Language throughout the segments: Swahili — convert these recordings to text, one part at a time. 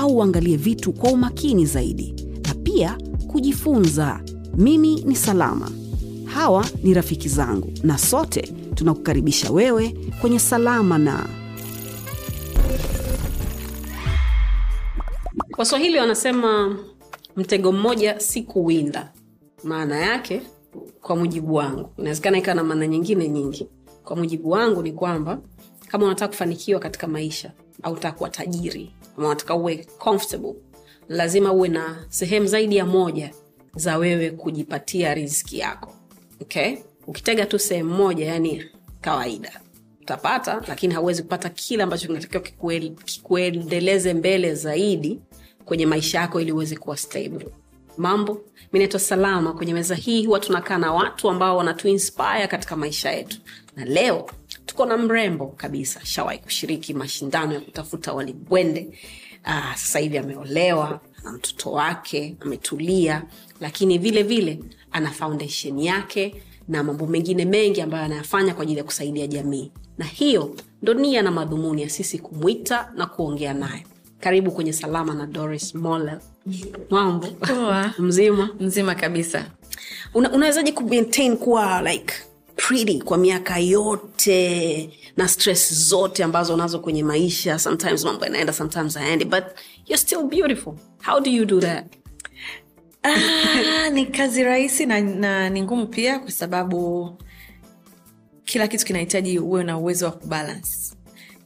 au uangalie vitu kwa umakini zaidi, na pia kujifunza. Mimi ni Salama, hawa ni rafiki zangu, na sote tunakukaribisha wewe kwenye Salama na Waswahili wanasema mtego mmoja si kuwinda. Maana yake kwa mujibu wangu, inawezekana ikawa na maana nyingine nyingi. Kwa mujibu wangu ni kwamba kama unataka kufanikiwa katika maisha au unataka kuwa tajiri ama uwe comfortable, lazima uwe na sehemu zaidi ya moja za wewe kujipatia riziki yako. Okay? Ukitega tu sehemu moja, yani kawaida. Utapata, lakini hauwezi kupata kile ambacho kinatakiwa kikuendeleze mbele zaidi kwenye maisha yako ili uweze kuwa stable. Mambo? Mi naitwa salama. Kwenye meza hii huwa tunakaa na watu ambao wanatuinspire katika maisha yetu. Na leo tuko na mrembo kabisa. Shawahi kushiriki mashindano ya kutafuta walibwende. Uh, sasa hivi ameolewa na mtoto wake ametulia lakini vile vile ana foundation yake na mambo mengine mengi ambayo anayafanya kwa ajili ya kusaidia jamii. Na hiyo ndo nia na madhumuni ya sisi kumwita na kuongea naye. Karibu kwenye salama na doris mole mambo. Mzima. Mzima kabisa. Una, unawezaje kumaintain kuwa like pretty kwa miaka yote na stress zote ambazo unazo kwenye maisha. Sometimes mambo yanaenda sometimes hayaendi but you're still beautiful. How do you do that? Ah, ni kazi rahisi na, na ni ngumu pia kwa sababu kila kitu kinahitaji uwe na uwezo wa kubalance.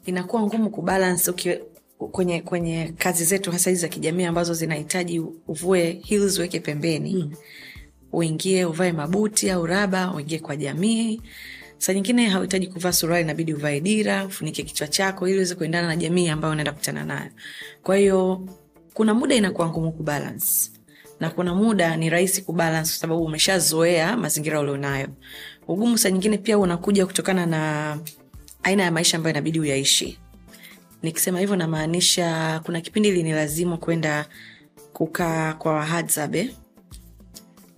Inakuwa ngumu kubalance uki, kwenye kwenye kazi zetu hasa hizi za kijamii ambazo zinahitaji uvue heels weke pembeni. Mm. Uingie uvae mabuti au raba uingie kwa jamii. Saa nyingine hauhitaji kuvaa suruali inabidi uvae dira ufunike kichwa chako ili uweze kuendana na jamii ambayo unaenda kutana nayo. Kwa hiyo kuna muda inakuwa ngumu kubalance. Na kuna muda ni rahisi kubalance kwa sababu umeshazoea mazingira ulionayo. Ugumu saa nyingine pia unakuja kutokana na aina ya maisha ambayo inabidi uyaishi. Nikisema hivyo namaanisha kuna kipindi ilinilazimu kwenda kukaa kwa wahadzabe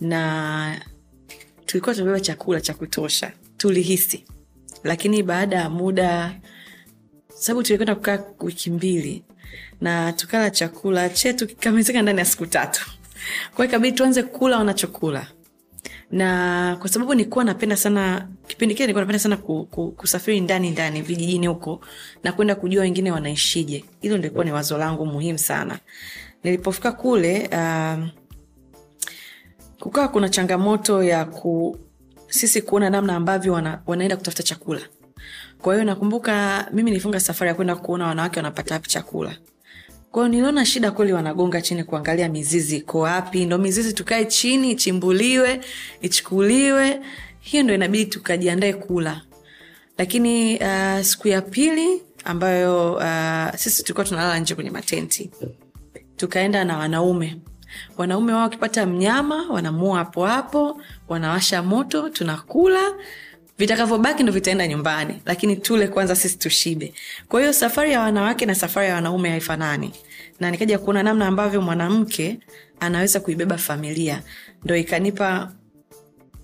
na tulikuwa tumebeba chakula cha kutosha. Tulihisi. Lakini baada ya muda sababu tulikwenda kukaa wiki mbili na tukala chakula chetu kikamezeka ndani ya siku tatu. Kwa hiyo ikabidi tuanze kula wanachokula. Na kwa sababu nilikuwa napenda sana kipindi kile nilikuwa napenda sana ku, ku, kusafiri ndani ndani vijijini huko na kwenda kujua wengine wanaishije. Hilo ndilikuwa ni wazo langu muhimu sana. Nilipofika kule um, kukawa kuna changamoto ya ku, sisi kuona namna ambavyo wana, wanaenda kutafuta chakula. Kwa hiyo nakumbuka mimi nilifunga safari ya kwenda kuona wanawake wanapata wapi chakula. Kwao niliona shida kweli wanagonga chini kuangalia mizizi iko wapi ndo mizizi tukae chini ichimbuliwe ichukuliwe. Hiyo ndo inabidi tukajiandae kula. Lakini uh, siku ya pili ambayo uh, sisi tulikuwa tunalala nje kwenye matenti. Tukaenda na wanaume wanaume wao wakipata mnyama wanamua hapo hapo wanawasha moto tunakula. Vitakavyobaki ndo vitaenda nyumbani lakini tule kwanza sisi tushibe. Kwa hiyo safari ya wanawake na safari ya wanaume haifanani. Na nikaja kuona namna ambavyo mwanamke anaweza kuibeba familia. Ndo ikanipa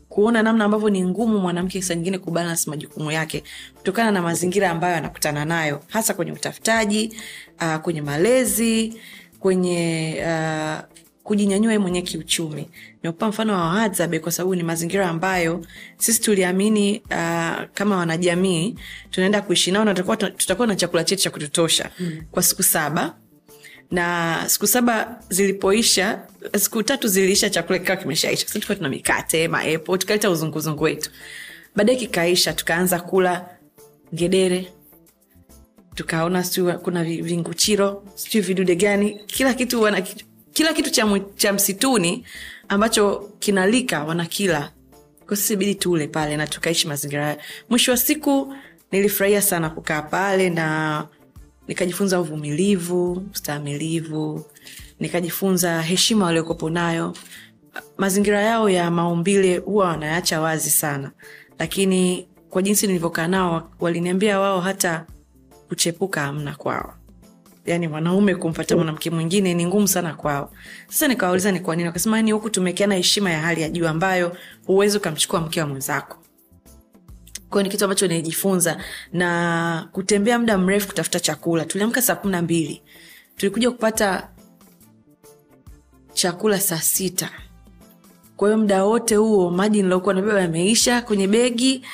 kuona namna ambavyo ni ngumu mwanamke saa nyingine kubalance majukumu yake kutokana na mazingira ambayo anakutana nayo hasa kwenye utafutaji uh, kwenye malezi kwenye uh, kujinyanyua mwenyewe kiuchumi. Nimekupa mfano wa WhatsApp kwa sababu ni mazingira ambayo sisi tuliamini uh, kama wanajamii tunaenda kuishi nao na tutakuwa, tutakuwa na chakula chetu cha kututosha mm. kwa siku saba. Na siku saba zilipoisha siku tatu ziliisha chakula kikawa kimeshaisha. Sasa tulikuwa tuna mikate maepo tukaleta uzunguzungu wetu. Baadaye kikaisha tukaanza kula ngedere. Tukaona sijui kuna vinguchiro sijui vidude gani. Kila kitu wana, kila kitu cha, cha msituni ambacho kinalika wanakila. Kwa sisi ibidi tule pale na tukaishi mazingira hayo mwisho wa siku nilifurahia sana kukaa pale na nikajifunza uvumilivu ustahimilivu nikajifunza heshima waliokopo nayo. Mazingira yao ya maumbile huwa wanayaacha wazi sana. Lakini kwa jinsi nilivyokaa nao waliniambia wao hata kuchepuka hamna kwao yani mwanaume kumpata mwanamke mwingine ni ngumu sana kwao. Sasa nikawauliza ni kwa nini? Wakasema ni huku tumekeana heshima ya hali ya juu ambayo huwezi ukamchukua mke wa mwenzako. Kwayo ni kitu ambacho nilijifunza na kutembea muda mrefu kutafuta chakula. Tuliamka saa kumi na mbili. Tulikuja kupata chakula saa sita. Kwa hiyo muda wote huo maji niliokuwa nabeba yameisha kwenye begi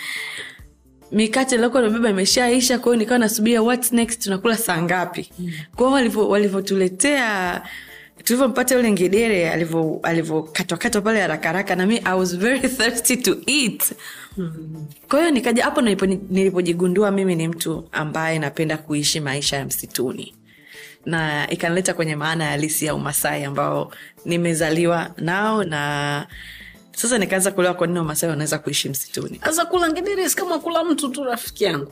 mikate nilokuwa nabeba imeshaisha kwa hiyo nikawa nasubiria what's next tunakula saa ngapi? Kwa walivyotuletea tulivyompata yule ngedere alivyokatwakatwa pale harakaraka na mi i was very thirsty to eat. Kwa nikaja hapo nilipojigundua mimi ni mtu ambaye napenda kuishi maisha ya msituni. Na ikanileta kwenye maana ya halisi ya umasai ambao nimezaliwa nao na sasa nikaanza kuelewa kwa nini wamasai wanaweza kuishi msituni. Sasa kula ngederes kama kula mtu tu rafiki yangu.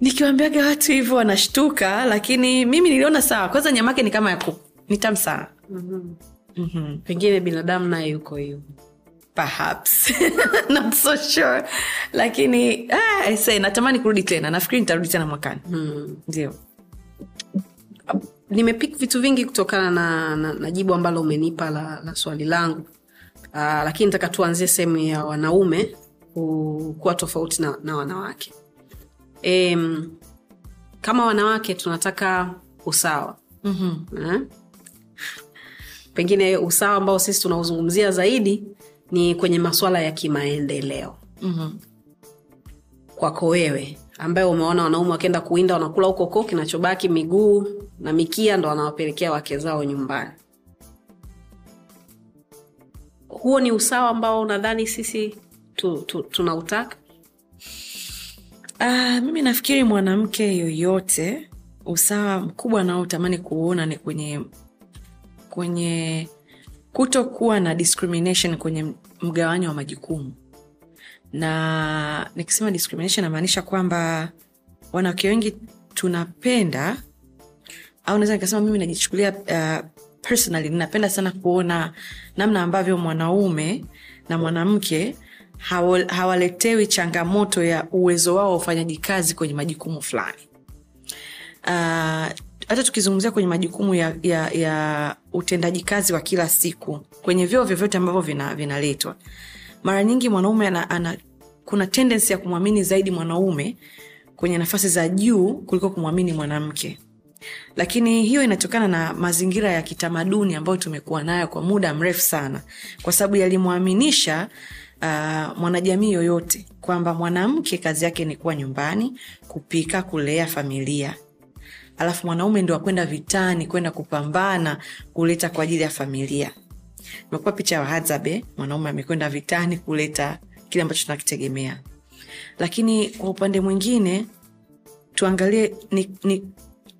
Nikiwambiaga watu hivyo wanashtuka lakini mimi niliona sawa. Kwanza nyamake ni kama ya kuku ni tamu sana. Mm-hmm. mm-hmm. pengine binadamu naye yuko hivo perhaps. Not so sure. Lakini ah, say, natamani kurudi tena. Nafikiri nitarudi tena mwakani. Ndio. Mm. nimepik vitu vingi kutokana na, na, na jibu ambalo umenipa la, la swali langu uh, lakini nataka tuanzie sehemu ya wanaume kuwa tofauti na, na wanawake e, kama wanawake tunataka usawa mm-hmm. eh? pengine usawa ambao sisi tunauzungumzia zaidi ni kwenye maswala ya kimaendeleo mm-hmm. kwako wewe ambaye umeona wanaume wakienda kuinda wanakula huko ko kinachobaki miguu na mikia ndo wanawapelekea wake zao nyumbani huo ni usawa ambao unadhani sisi tu, tu, tunautaka uh, mimi nafikiri mwanamke yoyote usawa mkubwa anaotamani kuona ni kwenye kwenye kutokuwa na discrimination kwenye mgawanyo wa majukumu. Na nikisema discrimination namaanisha kwamba wanawake wengi tunapenda au naweza nikasema mimi najichukulia uh, personally ninapenda sana kuona namna ambavyo mwanaume na mwanamke hawaletewi changamoto ya uwezo wao wa ufanyaji kazi kwenye majukumu fulani. Uh, hata tukizungumzia kwenye majukumu ya, ya, ya utendaji kazi wa kila siku kwenye vyoo vyovyote ambavyo vinaletwa vina mara nyingi mwanaume ana, ana, kuna tendensi ya kumwamini zaidi mwanaume kwenye nafasi za juu kuliko kumwamini mwanamke lakini hiyo inatokana na mazingira ya kitamaduni ambayo tumekuwa nayo kwa muda mrefu sana. Kwa sababu yalimwaminisha uh, mwanajamii yoyote kwamba mwanamke kazi yake ni kuwa nyumbani kupika kulea familia. Alafu mwanaume ndo akwenda vitani kwenda kupambana kuleta kwa ajili ya familia. Imekuwa picha ya wahadzabe mwanaume amekwenda vitani kuleta kile ambacho tunakitegemea. Lakini kwa upande mwingine tuangalie ni, ni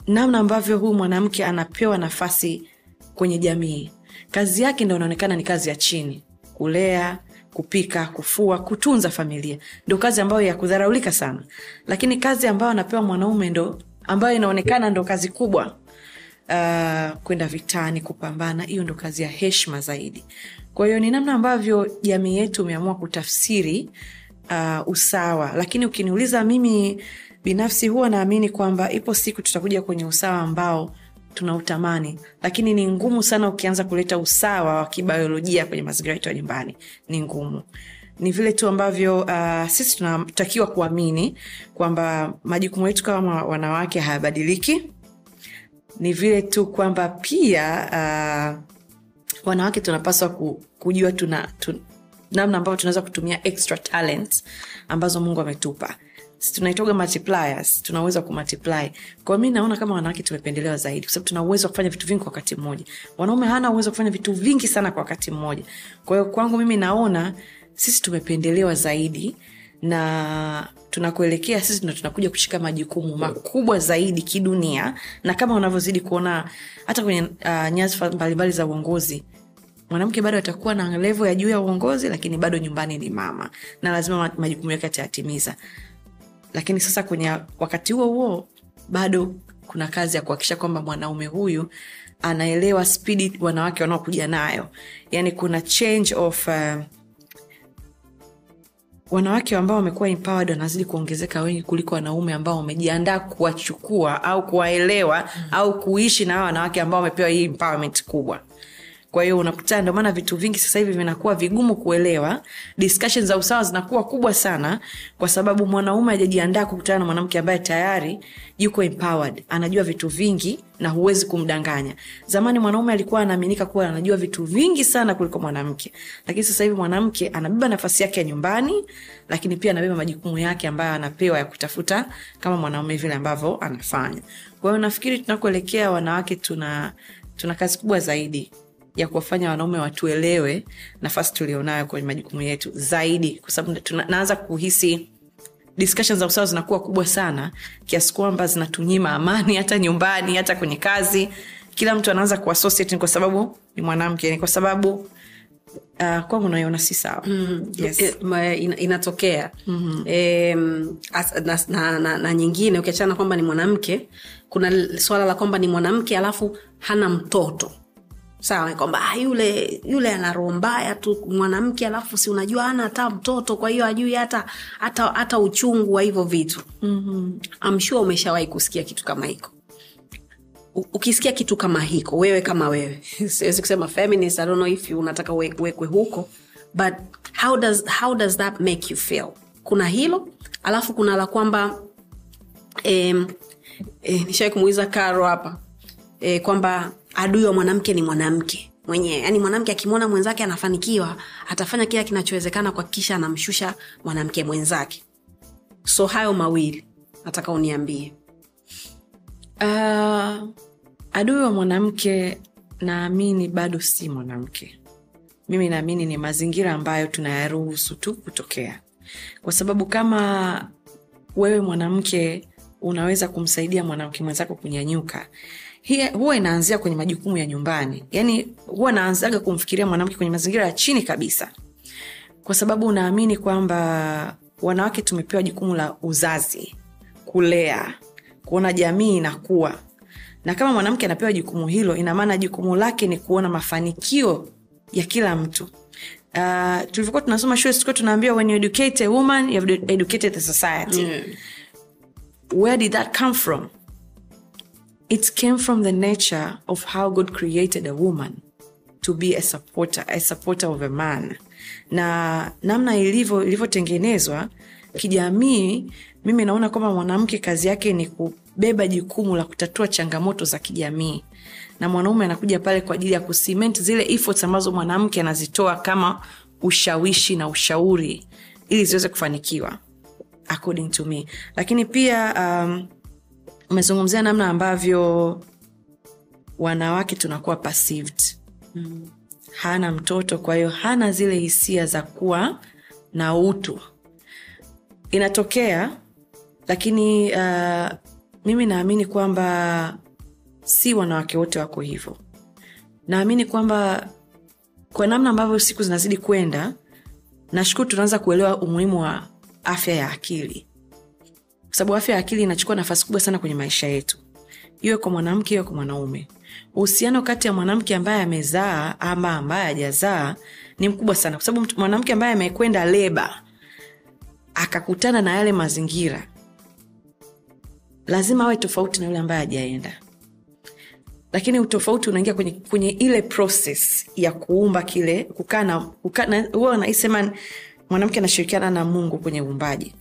namna ambavyo huyu mwanamke anapewa nafasi kwenye jamii. Kazi yake ndo inaonekana ni kazi ya chini. Kulea kupika kufua kutunza familia. Ndo kazi ambayo ya kudharaulika sana. Lakini kazi ambayo anapewa mwanaume ndo ambayo inaonekana ndo kazi kubwa. Uh, kwenda vitani kupambana hiyo ndo kazi ya heshima zaidi. Kwa hiyo ni namna ambavyo jamii yetu imeamua kutafsiri uh, usawa. Lakini ukiniuliza mimi binafsi huwa naamini kwamba ipo siku tutakuja kwenye usawa ambao tunautamani lakini ni ngumu sana ukianza kuleta usawa wa kibiolojia kwenye mazingira yetu ya nyumbani. Ni ngumu. Ni vile tu ambavyo uh, sisi tunatakiwa kuamini kwamba majukumu yetu kama wanawake hayabadiliki. Ni vile tu kwamba pia uh, wanawake tunapaswa ku, kujua tuna, tuna namna ambavyo tunaweza kutumia extra talents ambazo mungu ametupa tunaitoga multipliers tuna uwezo wa kumultiply. Kwa mi naona kama wanawake tumependelewa zaidi kwa sababu tuna uwezo wa kufanya vitu vingi kwa wakati mmoja. Wanaume hana uwezo wa kufanya vitu vingi sana kwa wakati mmoja. Kwa hiyo kwangu mimi naona sisi tumependelewa zaidi na tunakuelekea sisi ndo tunakuja kushika majukumu makubwa zaidi kidunia. Na kama unavyozidi kuona hata kwenye uh, nyadhifa mbalimbali za uongozi mwanamke bado atakuwa na levo ya juu ya uongozi lakini bado nyumbani ni mama. Na lazima majukumu yake atayatimiza lakini sasa kwenye wakati huo huo bado kuna kazi ya kuhakikisha kwamba mwanaume huyu anaelewa spidi wanawake wanaokuja nayo yani kuna change of uh, wanawake ambao wamekuwa empowered wanazidi kuongezeka wengi kuliko wanaume ambao wamejiandaa kuwachukua au kuwaelewa mm. au kuishi na hawa wanawake ambao wamepewa hii empowerment kubwa kwa hiyo unakutana ndio maana vitu vingi sasa hivi vinakuwa vigumu kuelewa. Discussion za usawa zinakuwa kubwa sana kwa sababu mwanaume hajajiandaa kukutana na mwanamke ambaye tayari yuko empowered. Anajua vitu vingi na huwezi kumdanganya. Zamani mwanaume alikuwa anaaminika kuwa anajua vitu vingi sana kuliko mwanamke. Lakini sasa hivi mwanamke anabeba nafasi yake ya nyumbani lakini pia anabeba majukumu yake ambayo anapewa ya kutafuta kama mwanaume vile ambavyo anafanya. Kwa hiyo nafikiri tunakuelekea wanawake tuna tuna kazi kubwa zaidi ya kuwafanya wanaume watuelewe nafasi tulionayo kwenye majukumu yetu zaidi kwa sababu naanza kuhisi discussions za usawa zinakuwa kubwa sana kiasi kwamba zinatunyima amani hata nyumbani hata kwenye kazi kila mtu anaanza kuassociate ni kwa sababu ni mwanamke ni kwa sababu uh, kwangu naiona si sawa mm. yes. In, inatokea mm-hmm. e, na, na, na, na nyingine ukiachana kwamba ni mwanamke kuna swala la kwamba ni mwanamke alafu hana mtoto sawa kwamba ah, yule yule ana roho mbaya tu mwanamke alafu si unajua ana hata mtoto kwa hiyo ajui hata hata hata uchungu wa hivyo vitu. Mm-hmm. amshua umeshawahi kusikia kitu kama hiko. Ukisikia kitu kama hiko wewe kama wewe. Siwezi kusema feminist, I don't know if you unataka uwekwe huko but how does, how does that make you feel? Kuna hilo alafu kuna la kwamba eh, eh, nishawai kumuuliza karo hapa eh, kwamba adui wa mwanamke ni mwanamke mwenyewe. Yaani mwanamke akimwona mwenzake anafanikiwa atafanya kila kinachowezekana kuhakikisha anamshusha mwanamke mwenzake. So hayo mawili nataka uniambie. Uh, adui wa mwanamke naamini bado si mwanamke. Mimi naamini ni mazingira ambayo tunayaruhusu tu kutokea. Kwa sababu kama wewe mwanamke unaweza kumsaidia mwanamke mwenzako kunyanyuka Hii- huwa inaanzia kwenye majukumu ya nyumbani. Yaani huwa naanzaga kumfikiria mwanamke kwenye mazingira ya chini kabisa. Kwa sababu unaamini kwamba wanawake tumepewa jukumu la uzazi kulea kuona jamii inakuwa na kama mwanamke anapewa jukumu hilo ina maana jukumu lake ni kuona mafanikio ya kila mtu. Uh, tulivyokuwa tunasoma shule tulikuwa tunaambiwa when you educate a woman you have educated the society. Where did that come from it came from the nature of how god created a woman to be a supporter, a supporter of a man. Na namna ilivyo ilivyotengenezwa kijamii mimi naona kwamba mwanamke kazi yake ni kubeba jukumu la kutatua changamoto za kijamii. Na mwanaume anakuja pale kwa ajili ya kucement zile efforts ambazo mwanamke anazitoa kama ushawishi na ushauri ili ziweze kufanikiwa according to me. Lakini pia um, umezungumzia namna ambavyo wanawake tunakuwa perceived. Mm. hana mtoto kwa hiyo hana zile hisia za kuwa na utu. Inatokea lakini uh, mimi naamini kwamba si wanawake wote wako hivyo. Naamini kwamba kwa namna ambavyo siku zinazidi kwenda nashukuru tunaanza kuelewa umuhimu wa afya ya akili kwa sababu afya ya akili inachukua nafasi kubwa sana kwenye maisha yetu. Iwe kwa mwanamke iwe kwa mwanaume. Uhusiano kati ya mwanamke ambaye amezaa ama ambaye hajazaa ni mkubwa sana. Kwa sababu mwanamke ambaye amekwenda leba akakutana na yale mazingira lazima awe tofauti na yule ambaye hajaenda. Lakini utofauti unaingia kwenye, kwenye ile proses ya kuumba kile kukaa na- huwa naisema mwanamke anashirikiana na mungu kwenye uumbaji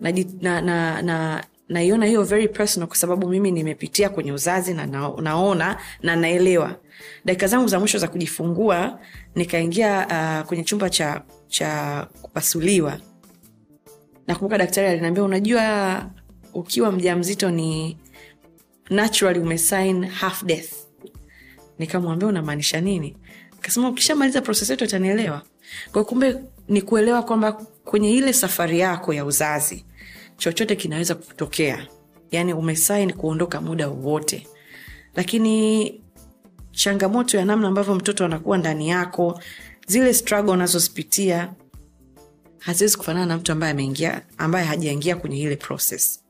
naji- na, na, na, naiona hiyo very personal kwa sababu mimi nimepitia kwenye uzazi na na, naona na naelewa. Dakika zangu za mwisho za kujifungua nikaingia uh, kwenye chumba cha cha kupasuliwa. Nakumbuka daktari aliniambia unajua ukiwa mja mzito ni naturally umesign half death. Nikamwambia unamaanisha nini? Kasema ukishamaliza proses yetu atanielewa kwa kumbe ni kuelewa kwamba kwenye ile safari yako ya uzazi chochote kinaweza kutokea. Yaani umesaini kuondoka muda wowote. Lakini changamoto ya namna ambavyo mtoto anakuwa ndani yako zile struggle unazozipitia haziwezi kufanana na mtu ambaye ameingia ambaye hajaingia kwenye ile process.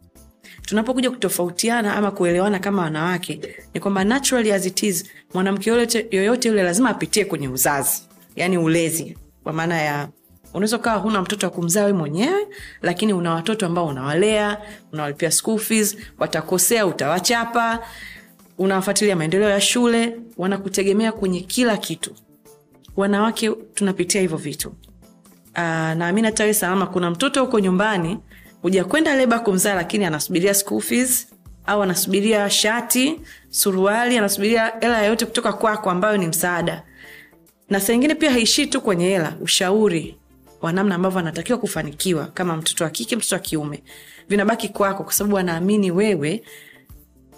Tunapokuja kutofautiana ama kuelewana kama wanawake ni kwamba naturally as it is mwanamke yoyote yule lazima apitie kwenye uzazi. Yani ulezi kwa maana ya unaweza ukawa huna mtoto wa kumzaa we mwenyewe lakini una watoto ambao unawalea unawalipia school fees watakosea utawachapa unawafuatilia maendeleo ya shule wanakutegemea kwenye kila kitu. Wanawake tunapitia hivyo vitu. Uh, naamini hata we salama kuna mtoto huko nyumbani hujakwenda leba kumzaa lakini anasubiria school fees au anasubiria shati suruali anasubiria hela yoyote kutoka kwako ambayo ni msaada. Na saa ingine pia haishii tu kwenye hela ushauri wa namna ambavyo anatakiwa kufanikiwa kama mtoto wa kike mtoto wa kiume. Vinabaki kwako kwa sababu anaamini wewe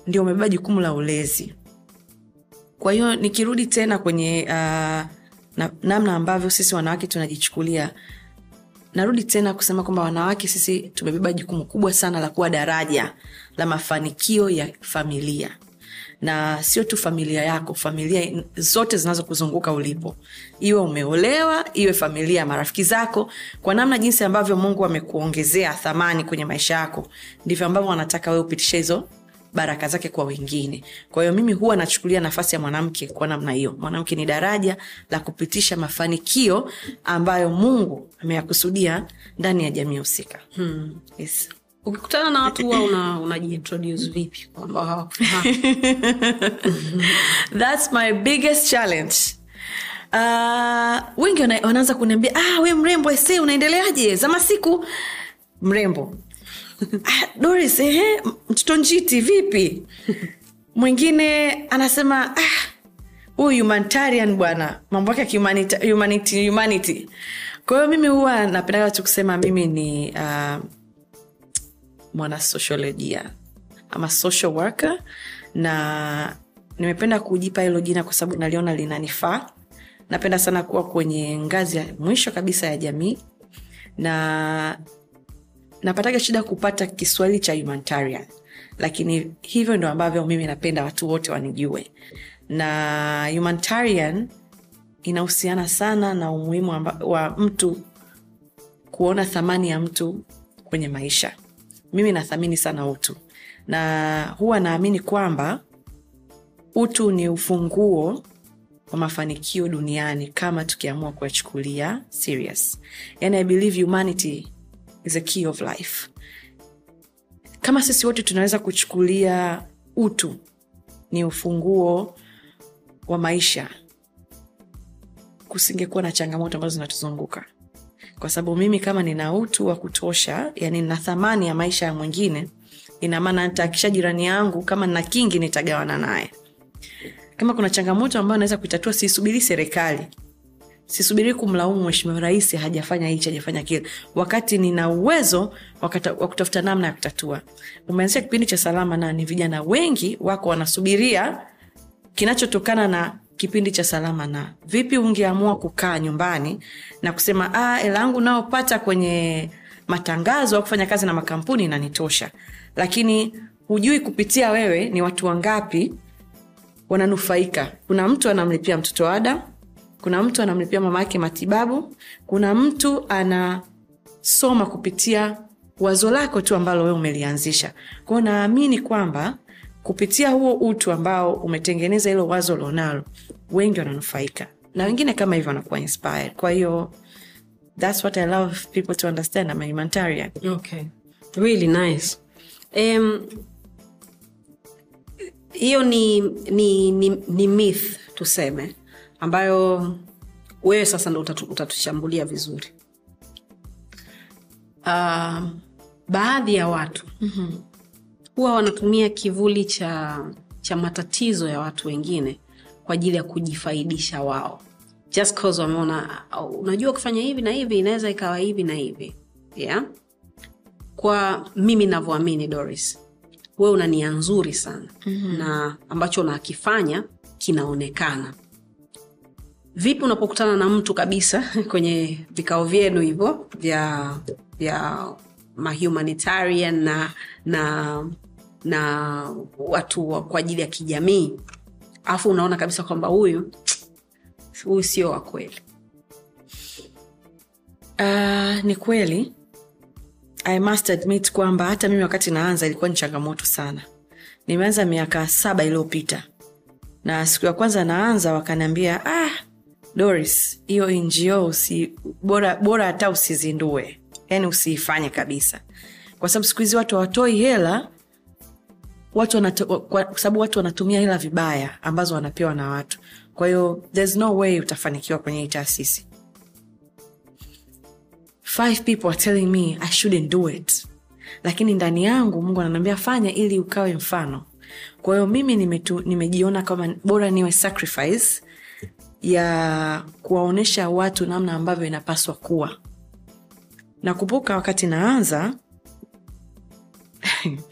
ndio umebeba jukumu la ulezi. Kwa hiyo nikirudi tena kwenye uh, na, namna ambavyo sisi wanawake tunajichukulia narudi tena kusema kwamba wanawake sisi tumebeba jukumu kubwa sana la kuwa daraja la mafanikio ya familia na sio tu familia yako familia zote zinazokuzunguka ulipo iwe umeolewa iwe familia ya marafiki zako kwa namna jinsi ambavyo mungu amekuongezea thamani kwenye maisha yako ndivyo ambavyo wanataka wewe upitishe hizo baraka zake kwa wengine kwa hiyo mimi huwa nachukulia nafasi ya mwanamke kwa namna hiyo mwanamke ni daraja la kupitisha mafanikio ambayo mungu ameyakusudia ndani ya jamii husika hmm. yes. Ukikutana na watu huwa una, vipi kwamba thats my biggest challenge. Uh, wengi wanaanza kuniambia ah, we mrembo ese unaendeleaje? Za masiku. Mrembo. Ah, doris ehe, mtoto njiti vipi? Mwingine anasema ah, huyu humanitarian bwana. Mambo yake humanity, humanity. kwa hiyo mimi huwa napendaga tu kusema mimi ni uh, mwanasosiolojia ama social worker na nimependa kujipa hilo jina kwa sababu naliona linanifaa. Napenda sana kuwa kwenye ngazi ya mwisho kabisa ya jamii na napataga shida kupata kiswahili cha humanitarian. Lakini hivyo ndo ambavyo mimi napenda watu wote wanijue. Na humanitarian inahusiana sana na umuhimu wa mtu kuona thamani ya mtu kwenye maisha mimi nathamini sana utu. Na huwa naamini kwamba utu ni ufunguo wa mafanikio duniani kama tukiamua kuyachukulia serious. Yani i believe humanity is a key of life. Kama sisi wote tunaweza kuchukulia utu ni ufunguo wa maisha kusingekuwa na changamoto ambazo zinatuzunguka kwa sababu mimi kama nina utu wa kutosha yani nina thamani ya maisha ya mwingine ina maana nitaakisha jirani yangu kama nina kingi nitagawana naye. Kama kuna changamoto ambayo naweza kuitatua siisubiri serikali. Sisubiri kumlaumu mheshimiwa rais hajafanya hichi hajafanya kile. Wakati nina uwezo wa kutafuta namna ya kutatua. Umeanzia kipindi cha salama na vijana wengi wako wanasubiria kinachotokana na kipindi cha salama na vipi ungeamua kukaa nyumbani na kusema ah, hela kwenye matangazo au kufanya kazi na makampuni inanitosha. Lakini hujui kupitia wewe ni watu wangapi wananufaika. Kuna mtu anamlipia mtoto ada kuna mtu anamlipia mama yake matibabu kuna mtu anasoma kupitia wazo lako tu ambalo wewe umelianzisha. Kwao naamini kwamba kupitia huo utu ambao umetengeneza hilo wazo ulionalo, wengi wananufaika. Na wengine kama hivyo wanakuwa inspired. Kwa hiyo thats what i love people to understand. I'm a humanitarian. Okay. Really nice. Um, hiyo ni, ni, ni, ni myth tuseme ambayo wewe sasa ndo utatu, utatushambulia vizuri. Uh, baadhi ya watu mm-hmm. Huwa wanatumia kivuli cha cha matatizo ya watu wengine kwa ajili ya kujifaidisha wao just cause wameona "Oh, unajua ukifanya hivi na hivi inaweza ikawa hivi na hivi yeah? kwa mimi navyoamini doris wewe una nia nzuri sana mm-hmm. na ambacho unakifanya kinaonekana vipi unapokutana na mtu kabisa kwenye vikao vyenu hivyo vya vya mahumanitarian na na na watu wa- kwa ajili ya kijamii. Alafu unaona kabisa kwamba huyu huyu sio wa kweli. Uh, ni kweli. I must admit kwamba hata mimi wakati naanza ilikuwa ni changamoto sana. Nimeanza miaka saba iliyopita. Na siku ya kwanza naanza wakaniambia ah, doris hiyo ngo usi, bora bora hata usizindue. Yani usiifanye kabisa. Kwa sababu siku hizi watu hawatoi hela watu wanatu, kwa sababu watu wanatumia hela vibaya ambazo wanapewa na watu. Kwa hiyo there's no way utafanikiwa kwenye hii taasisi. Five people are telling me i shouldn't do it. Lakini ndani yangu mungu ananiambia fanya ili ukawe mfano. Kwa hiyo mimi nimetu, nimejiona kama bora niwe sacrifice ya kuwaonyesha watu namna ambavyo inapaswa kuwa. Nakumbuka wakati naanza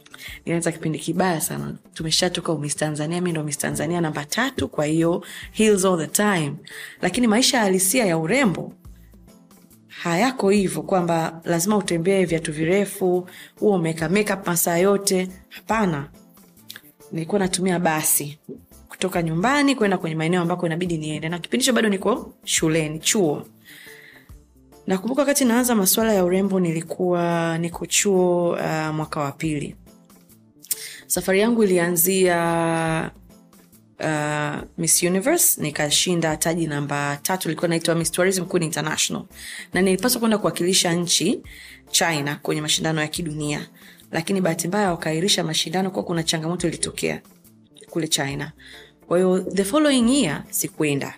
inaanza kipindi kibaya sana. Tumeshatoka umis tanzania mi ndo mis tanzania namba tatu kwa hiyo heels all the time. Lakini maisha halisia ya urembo hayako hivyo kwamba lazima utembee viatu virefu huo umeka makeup masaa yote. Hapana. Nilikuwa natumia basi. Kutoka nyumbani kwenda kwenye maeneo ambako inabidi niende. Na kipindi hicho bado niko shuleni chuo. Nakumbuka wakati naanza masuala ya urembo nilikuwa niko chuo uh, mwaka wa pili safari yangu ilianzia uh, miss universe nikashinda taji namba tatu ilikuwa naitwa miss tourism queen international. Na nilipaswa kwenda kuwakilisha nchi china kwenye mashindano ya kidunia. Lakini bahati mbaya wakaahirisha mashindano kuwa kuna changamoto ilitokea kule china. Kwa the following year sikwenda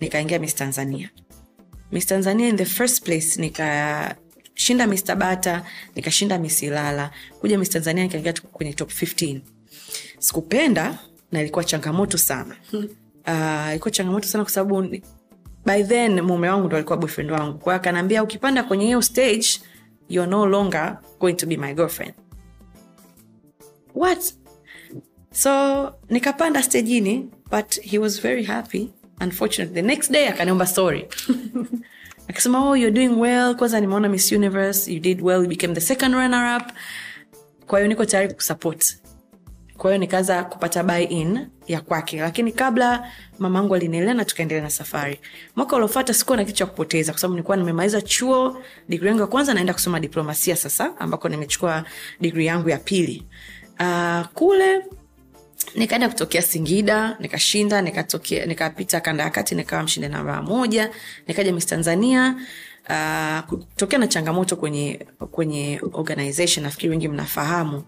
nikaingia miss tanzania. Miss tanzania in the first place nikashinda miss tabata nikashinda miss ilala. Kuja miss tanzania nikaingia kwenye top 15 sikupenda na ilikuwa changamoto sana. Uh, ilikuwa changamoto sana kwa sababu by then mume wangu ndo alikuwa boyfriend wangu. Kwa hiyo akanaambia ukipanda kwenye hiyo stage you're no longer going to be my girlfriend. What? So nikapanda stejini but he was very happy. Unfortunately the next day akaniomba story akasema oh you're doing well. Kwanza nimeona miss universe you did well you became the second runner up kwa hiyo niko tayari kusupport. Kwa hiyo nikaanza kupata buy in ya kwake. Lakini kabla mamangu alinielea na tukaendelea na safari. Mwaka uliofata sikuwa na kitu cha kupoteza kwa sababu nilikuwa nimemaliza chuo digri yangu ya kwanza naenda kusoma diplomasia sasa ambako nimechukua digri yangu ya pili. Uh, kule nikaenda kutokea singida nikashinda nikatokea nikapita kanda ya kati nikawa mshinda namba moja nikaja miss tanzania. Uh, kutokea na changamoto kwenye kwenye organization nafikiri wengi mnafahamu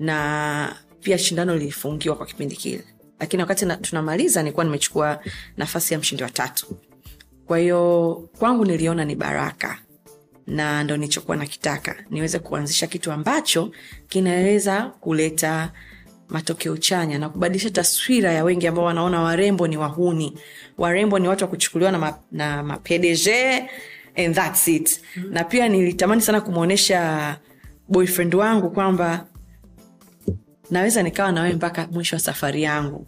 na pia shindano lilifungiwa kwa kipindi kile. Lakini wakati na, tunamaliza nilikuwa nimechukua nafasi ya mshindi wa tatu. Kwa hiyo kwangu niliona ni baraka na ndo nilichokuwa nakitaka niweze kuanzisha kitu ambacho kinaweza kuleta matokeo chanya na kubadilisha taswira ya wengi ambao wanaona warembo ni wahuni. Warembo ni watu wa kuchukuliwa na, ma, na mapedege and thats it. Mm-hmm. na pia nilitamani sana kumwonyesha boyfriend wangu kwamba naweza nikawa nawewe mpaka mwisho wa safari yangu.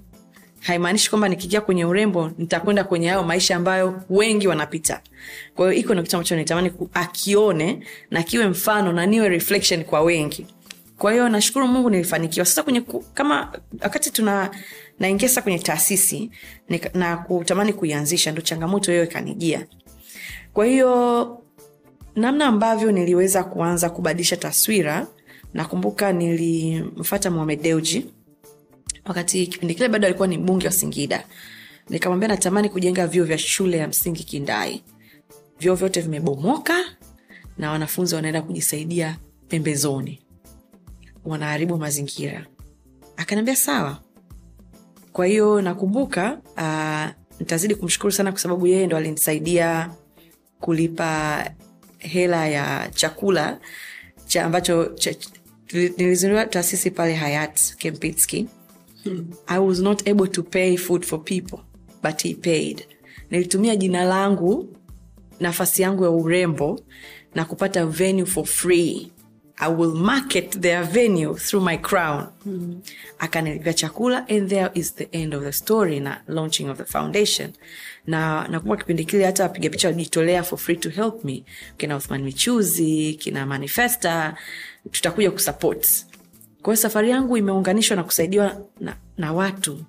Haimaanishi kwamba nikiingia kwenye urembo nitakwenda kwenye hayo maisha ambayo wengi wanapita. Kwa hiyo iko ni kitu ambacho nitamani akione na kiwe mfano na niwe reflection kwa wengi kwa hiyo nashukuru mungu nilifanikiwa. Sasa kwenye ku, kama wakati tuna naingia sasa kwenye taasisi na kutamani kuianzisha ndo changamoto hiyo ikanijia. Kwa hiyo namna ambavyo niliweza kuanza kubadilisha taswira nakumbuka nilimfata mohamed deuji wakati kipindi kile bado alikuwa ni mbunge wa singida. Nikamwambia natamani kujenga vyuo vya shule ya msingi kindai. Vyuo vyote vimebomoka na wanafunzi wanaenda kujisaidia pembezoni wanaharibu mazingira. Akaniambia sawa. Kwa hiyo nakumbuka uh, nitazidi kumshukuru sana kwa sababu yeye ndo alinisaidia kulipa hela ya chakula cha ambacho cha, nilizinduliwa taasisi pale hayat kempitski i was not able to pay food for people but he paid. Nilitumia jina langu nafasi yangu ya urembo na kupata venue for free i will market their venue through my crown. Mm. akanilipia chakula and there is the end of the story na launching of the foundation. Na nakumbuka kipindi kile hata wapiga picha walijitolea for free to help me. Kina uthman michuzi kina manifesta tutakuja kusupport. Kwa safari yangu imeunganishwa na kusaidiwa na, na watu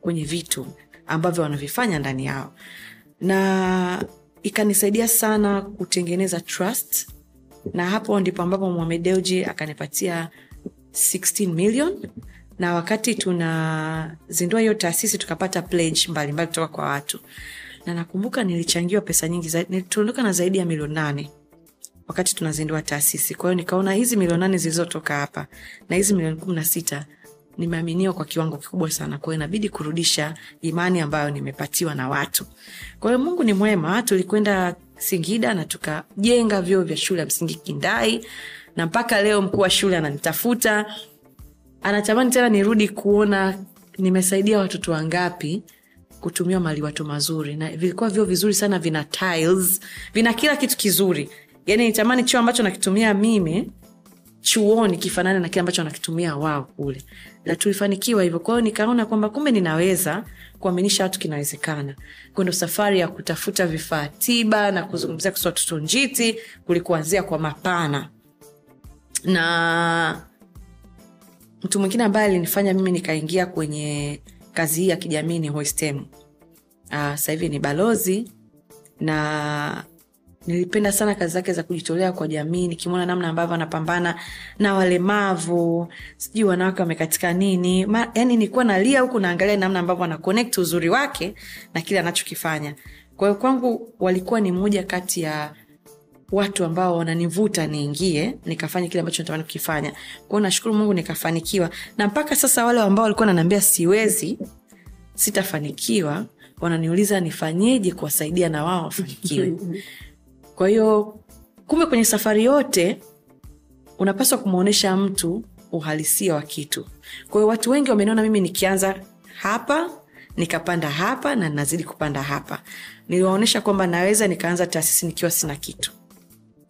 kwenye vitu ambavyo wanavifanya ndani yao. Na ikanisaidia sana kutengeneza trust na hapo ndipo ambapo Mohamed Dewji akanipatia 16 million. Na wakati tunazindua hiyo taasisi tukapata pledge mbalimbali kutoka kwa watu. Na nakumbuka nilichangiwa pesa nyingi tuliondoka na zaidi ya milioni nane wakati tunazindua taasisi. Kwa nikaona hizi milioni nane zilizotoka hapa na hizi milioni kumi na sita nimeaminiwa kwa kiwango kikubwa sana. Kwa inabidi kurudisha imani ambayo nimepatiwa na watu. Kwa mungu ni mwema tulikwenda singida na tukajenga vyoo vya shule ya msingi kindai na mpaka leo mkuu wa shule ananitafuta. Anatamani tena nirudi kuona nimesaidia watoto wangapi kutumia maliwato mazuri. Na vilikuwa vyo vizuri sana vina tiles vina kila kitu kizuri. Yani nitamani chuo ambacho nakitumia mimi chuoni kifanane na kile ambacho wanakitumia wao kule. Na tulifanikiwa hivyo. Kwao nikaona kwamba kumbe ninaweza kuaminisha watu kinawezekana. Kwendo safari ya kutafuta vifaa tiba na kuzungumzia kuhusu watoto njiti kulikuanzia kwa mapana. Na mtu mwingine ambaye alinifanya mimi nikaingia kwenye kazi hii ya kijamii ni Hoistemu. uh, sahivi ni balozi na nilipenda sana kazi zake za kujitolea kwa jamii nikimwona namna ambavyo anapambana na walemavu sijui wanawake wamekatika nini. Ma, yani nilikuwa nalia huku naangalia namna ambavyo ana uzuri wake na kile anachokifanya. Kwa hiyo kwangu walikuwa ni moja kati ya watu ambao wananivuta niingie nikafanya kile ambacho natamani kukifanya. Kwao nashukuru mungu nikafanikiwa. Na mpaka sasa wale ambao walikuwa nanaambia siwezi sitafanikiwa wananiuliza nifanyeje kuwasaidia na wao wafanikiwe kwa hiyo kumbe kwenye safari yote unapaswa kumwonyesha mtu uhalisia wa kitu. Kwa hiyo watu wengi wameniona mimi nikianza hapa nikapanda hapa na nazidi kupanda hapa. Niliwaonyesha kwamba naweza nikaanza taasisi nikiwa sina kitu.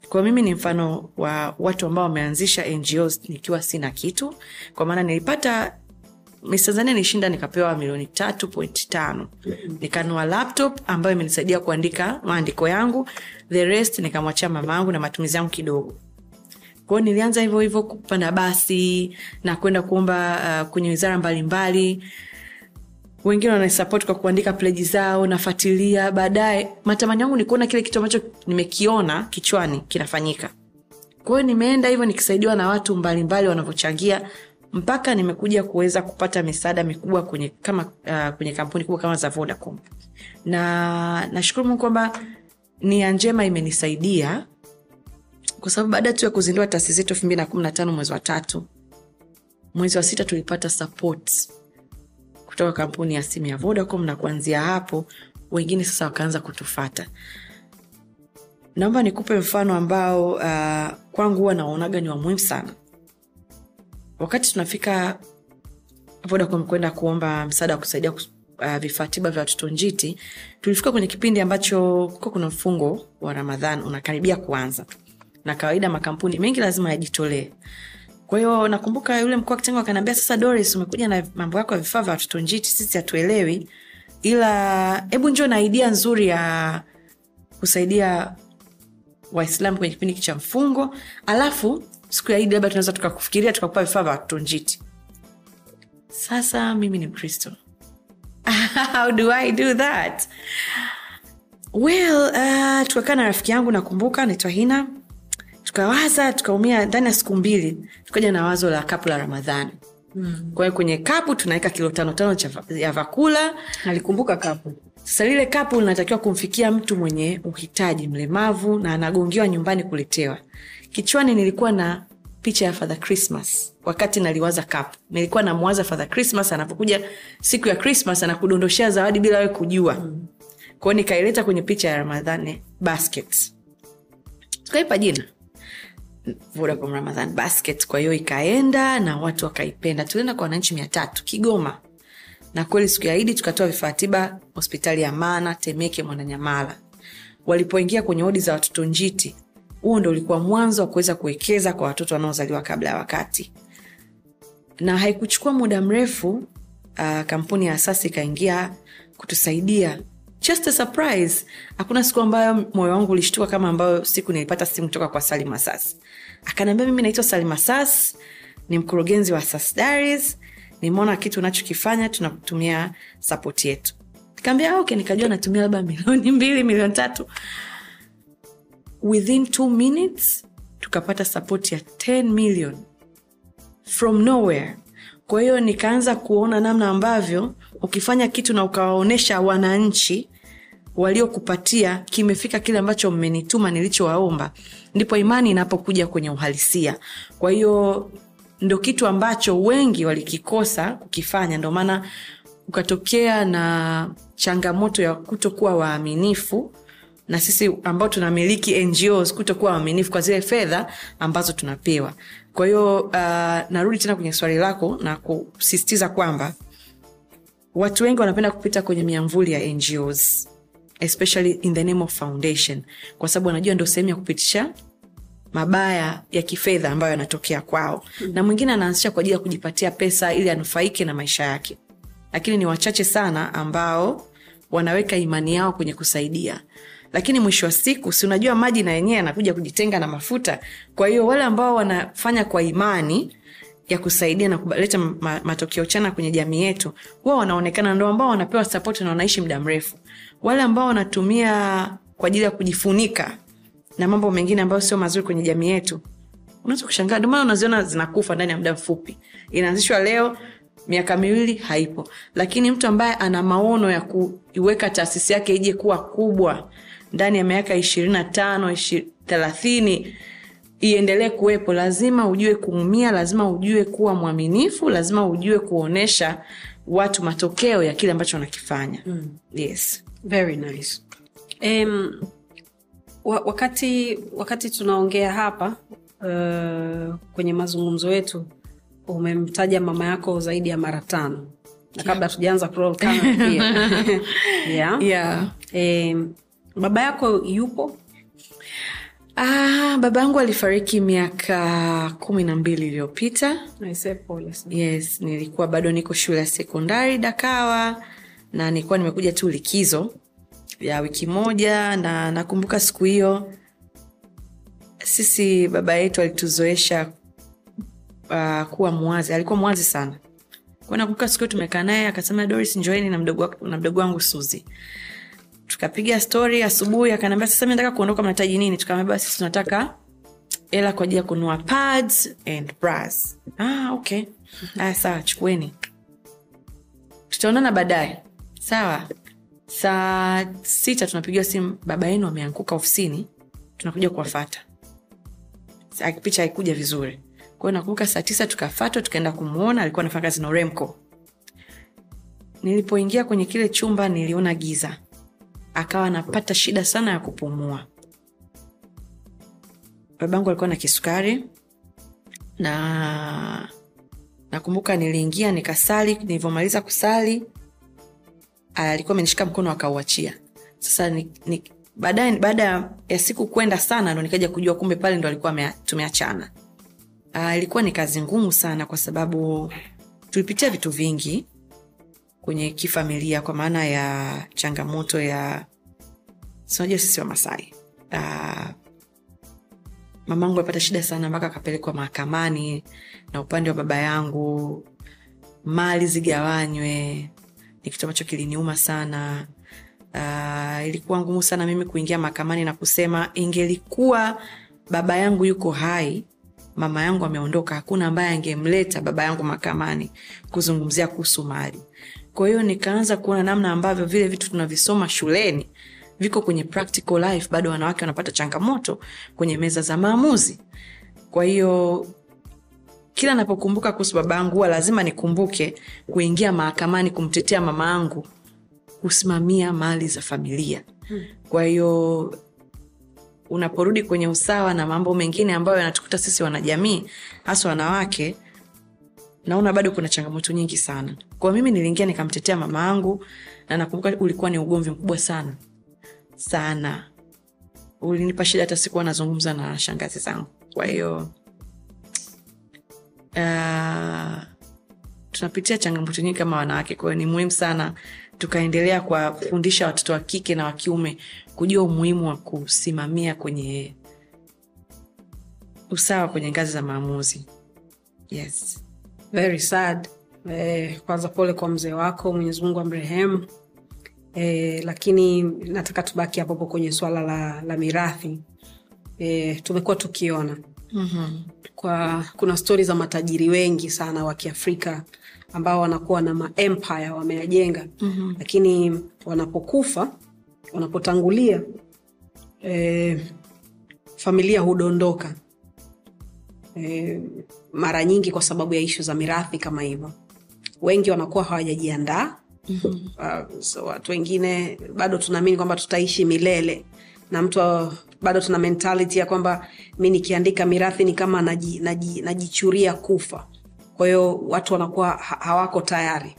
Kwa mimi ni mfano wa watu ambao wameanzisha ngos nikiwa sina kitu. Kwa maana nilipata Miss tanzania nilishinda nikapewa milioni tatu point tano. Nikanua laptop ambayo imenisaidia kuandika maandiko yangu the rest nikamwachia mama yangu na matumizi yangu kidogo. Kwao nilianza hivyo hivyo kupanda basi na kwenda kuomba uh, kwenye wizara mbalimbali. Wengine wanasapoti kwa kuandika pleji zao nafuatilia. Baadaye matamani yangu ni kuona kile kitu ambacho nimekiona kichwani kinafanyika. Kwahiyo nimeenda hivyo nikisaidiwa na watu mbalimbali wanavyochangia mpaka nimekuja kuweza kupata misaada mikubwa kwenye kama uh, kwenye kampuni kubwa kama za vodacom. Na nashukuru mungu kwamba nia njema imenisaidia kwa sababu baada tu ya kuzindua taasisi zetu elfu mbili na kumi na tano mwezi wa tatu mwezi wa sita tulipata support kutoka kampuni ya simu ya vodacom na kuanzia hapo wengine sasa wakaanza kutufata. Naomba nikupe mfano ambao uh, kwangu huwa naonaga ni wa muhimu sana wakati tunafika vodacom kwenda kuomba msaada wa kusaidia uh, vifaa tiba vya watoto njiti tulifika kwenye kipindi ambacho kuko kuna mfungo wa ramadhan unakaribia kuanza. Na kawaida makampuni mengi lazima yajitolee. Kwa nakumbuka yule mkuu wa kitengo akaniambia sasa doris umekuja na mambo yako ya vifaa vya watoto njiti sisi hatuelewi. Ila hebu njo na idea nzuri ya kusaidia waislamu kwenye kipindi cha mfungo. Alafu siku ya idi labda tunaweza tukakufikiria tukakupa vifaa vya watoto sasa mimi ni mkristo. How do i do that? Well uh, tukakaa na rafiki yangu nakumbuka naitwa hina. Tukawaza tukaumia ndani ya siku mbili tukaja na wazo la kapu la ramadhani. Mm. kwa hiyo kwenye kapu tunaweka kilo tano tano ya vakula. Nalikumbuka kapu. Sasa lile kapu linatakiwa kumfikia mtu mwenye uhitaji mlemavu na anagongiwa nyumbani kuletewa kichwani nilikuwa na picha ya father christmas wakati naliwaza kapu nilikuwa namwaza father christmas anapokuja siku ya christmas anakudondoshea zawadi bila we kujua. Kwao nikaileta kwenye picha ya ramadhani basket tukaipa jina. Vodacom ramadhan basket. Kwa hiyo ikaenda na watu wakaipenda. Tulienda kwa wananchi mia tatu kigoma. Na kweli siku ya idi tukatoa vifaa tiba hospitali ya mana temeke mwananyamala. Walipoingia kwenye odi za watoto njiti huo ndo ulikuwa mwanzo wa kuweza kuwekeza kwa watoto wanaozaliwa kabla ya wakati. Na haikuchukua muda mrefu uh, kampuni ya asasi ikaingia kutusaidia. Just a surprise. Hakuna siku ambayo moyo wangu ulishtuka kama ambayo siku nilipata simu kutoka kwa salim asas akaniambia mimi naitwa salim asas ni mkurugenzi wa asas daris nimeona kitu unachokifanya tunakutumia sapoti yetu. Nikaambia okay. Nikajua natumia labda milioni mbili milioni tatu within two minutes tukapata sapoti ya 10 million from nowhere. Kwa hiyo nikaanza kuona namna ambavyo ukifanya kitu na ukawaonyesha wananchi waliokupatia kimefika kile ambacho mmenituma nilichowaomba ndipo imani inapokuja kwenye uhalisia. Kwa hiyo ndo kitu ambacho wengi walikikosa kukifanya. Ndo maana ukatokea na changamoto ya kutokuwa waaminifu na sisi ambao tunamiliki ngos kutokuwa waaminifu kwa zile fedha ambazo tunapewa. Kwa hiyo uh, narudi tena kwenye swali lako na kusisitiza kwamba watu wengi wanapenda kupita kwenye miamvuli ya ngos especially in the name of foundation kwa sababu wanajua ndo sehemu ya kupitisha mabaya ya kifedha ambayo yanatokea kwao. Na mwingine anaanzisha kwa ajili ya kujipatia pesa ili anufaike na maisha yake. Lakini ni wachache sana ambao wanaweka imani yao kwenye kusaidia. Lakini mwisho wa siku si unajua maji na yenyewe yanakuja kujitenga na mafuta. Kwa hiyo wale ambao wanafanya kwa imani ya kusaidia na kuleta ma- matokeo chana kwenye jamii yetu huwa wanaonekana ndo ambao wanapewa sapoti na wanaishi muda mrefu. Wale ambao wanatumia kwa ajili ya kujifunika na mambo mengine ambayo sio mazuri kwenye jamii yetu unaweza kushangaa. Ndio maana unaziona zinakufa ndani ya muda mfupi. Inaanzishwa leo miaka miwili haipo. Lakini mtu ambaye ana maono ya kuiweka taasisi yake ije kuwa kubwa ndani ya miaka ishirini na tano thelathini iendelee kuwepo lazima ujue kuumia lazima ujue kuwa mwaminifu lazima ujue kuonyesha watu matokeo ya kile ambacho wanakifanya mm. yes. Very nice. Um, wakati wakati tunaongea hapa uh, kwenye mazungumzo yetu umemtaja mama yako zaidi ya mara tano. Na kabla tujaanza kuroll pia. Yeah. yeah. Baba yako yupo? Ah, baba yangu alifariki miaka kumi na mbili iliyopita. Yes nilikuwa bado niko shule ya sekondari dakawa na nilikuwa nimekuja tu likizo ya wiki moja na nakumbuka siku hiyo sisi baba yetu alituzoesha uh, kuwa mwazi alikuwa mwazi sana. Kwa nakumbuka siku tumekaa naye akasema doris njoeni na mdogo wangu suzi tukapiga stori asubuhi akanaambia sasa mi nataka kuondoka mnahitaji nini? Tukaambia basi tunataka hela kwa ajili ya kununua pads and bras. Ah, okay. Aya sawa chukueni. Tutaonana baadaye. Sawa. Saa sita tunapigiwa simu baba yenu ameanguka ofisini tunakuja kuwafata. Picha haikuja vizuri kwao nakumbuka saa tisa tukafatwa tukaenda kumwona alikuwa anafanya kazi na remco. Nilipoingia kwenye kile chumba niliona giza. Akawa anapata shida sana ya kupumua. Babangu alikuwa na kisukari na nakumbuka niliingia nikasali nilivyomaliza kusali alikuwa amenishika mkono akauachia. Sasa ni, baada ya siku kwenda sana ndo nikaja kujua kumbe pale ndo alikuwa tumeachana uh, ilikuwa ni kazi ngumu sana kwa sababu tulipitia vitu vingi kwenye kifamilia kwa maana ya changamoto ya sinajua sisi wa masai uh, mamangu alipata shida sana mpaka akapelekwa mahakamani na upande wa baba yangu mali zigawanywe ni kitu ambacho kiliniuma sana. Uh, ilikuwa ngumu sana mimi kuingia mahakamani na kusema ingelikuwa baba yangu yuko hai mama yangu ameondoka hakuna ambaye angemleta baba yangu mahakamani kuzungumzia kuhusu mali. Kwa hiyo nikaanza kuona namna ambavyo vile vitu tunavisoma shuleni viko kwenye practical life bado wanawake wanapata changamoto kwenye meza za maamuzi. Kwa hiyo kila napokumbuka kuhusu baba yangu huwa lazima nikumbuke kuingia mahakamani kumtetea mama yangu kusimamia mali za familia. Kwa hiyo unaporudi kwenye usawa na mambo mengine ambayo yanatukuta sisi wanajamii hasa wanawake naona bado kuna changamoto nyingi sana. Kwa mimi niliingia nikamtetea mama yangu na nakumbuka ulikuwa ni ugomvi mkubwa sana. Sana. Ulinipa shida hata sikuwa nazungumza na shangazi zangu. Kwa hiyo uh, tunapitia changamoto nyingi kama wanawake. Kwahiyo ni muhimu sana tukaendelea kuwafundisha watoto wa kike na wa kiume kujua umuhimu wa kusimamia kwenye usawa kwenye ngazi za maamuzi. Yes. Very sad. Eh, kwanza pole kwa mzee wako mwenyezi mungu amrehemu. Eh, lakini nataka tubaki hapopo kwenye swala la, la mirathi. Eh, tumekuwa tukiona. Mm-hmm. kwa kuna stori za matajiri wengi sana wa kiafrika ambao wanakuwa na maempire wameyajenga. Mm-hmm. lakini wanapokufa wanapotangulia eh, familia hudondoka. Eh, mara nyingi kwa sababu ya ishu za mirathi kama hivyo. Wengi wanakuwa hawajajiandaa. Mm-hmm. uh, so watu wengine bado tunaamini kwamba tutaishi milele. Na mtu bado tuna mentality ya kwamba mi nikiandika mirathi ni kama naji, naji, najichuria kufa. Kwa hiyo watu wanakuwa hawako tayari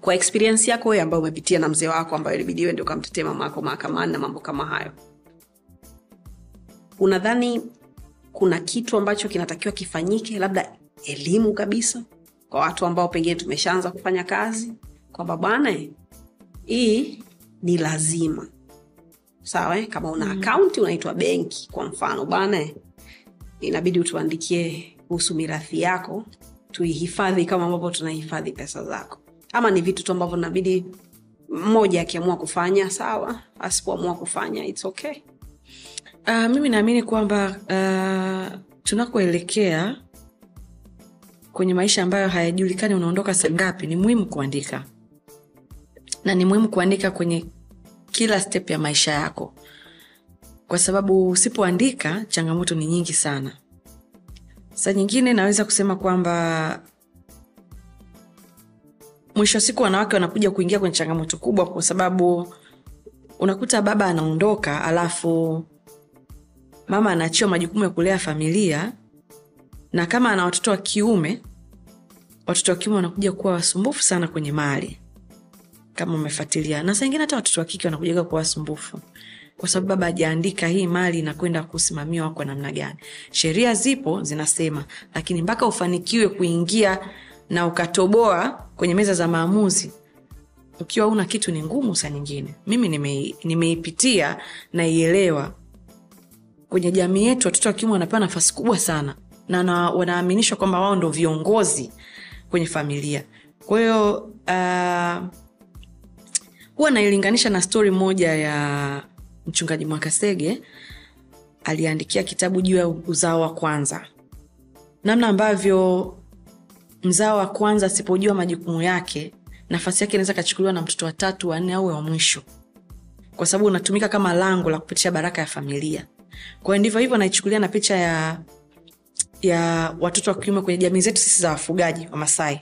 kwa experience yako wewe ambayo umepitia na mzee wako ambayo ilibidi ndio ukamtetee mama yako mahakamani na mambo kama hayo. Unadhani kuna kitu ambacho kinatakiwa kifanyike labda elimu kabisa kwa watu ambao pengine tumeshaanza kufanya kazi? Kwamba bwana hii ni lazima. Sawa eh? kama una akaunti unaitwa benki kwa mfano. Bwana inabidi utuandikie kuhusu mirathi yako tuihifadhi kama ambavyo tunahifadhi pesa zako ama ni vitu tu ambavyo inabidi mmoja akiamua kufanya sawa? Asipoamua kufanya its okay. Uh, mimi naamini kwamba uh, tunakoelekea kwenye maisha ambayo hayajulikani unaondoka sangapi ni muhimu kuandika. Na ni muhimu kuandika kwenye kila step ya maisha yako. Kwa sababu usipoandika changamoto ni nyingi sana. Saa nyingine naweza kusema kwamba mwisho wa siku wanawake wanakuja kuingia kwenye changamoto kubwa kwa sababu unakuta baba anaondoka alafu mama anaachiwa majukumu ya kulea familia na kama ana watoto wa kiume watoto wa kiume wanakuja kuwa wasumbufu sana kwenye mali kama umefuatilia. Na saa ingine hata watoto wa kike wanakujaga kuwa wasumbufu kwa sababu baba ajaandika hii mali inakwenda kusimamiwa kwa namna gani. Sheria zipo zinasema lakini mpaka ufanikiwe kuingia na ukatoboa kwenye meza za maamuzi ukiwa una kitu ni ngumu saa nyingine. Mimi nime- nimeipitia naielewa. Kwenye jamii yetu watoto wa kiume wanapewa nafasi kubwa sana na na wanaaminishwa kwamba wao ndo viongozi kwenye familia. Kwa hiyo uh, huwa nailinganisha na stori moja ya mchungaji mwakasege aliandikia kitabu juu ya uzao wa kwanza. Namna ambavyo mzao wa kwanza asipojua majukumu yake nafasi yake inaweza kachukuliwa na mtoto wa tatu wanne au wa mwisho. Kwa sababu unatumika kama lango la kupitisha baraka ya familia. Kwa hiyo ndivyo hivyo naichukulia na picha ya ya watoto wa kiume kwenye jamii zetu sisi za wafugaji wa masai.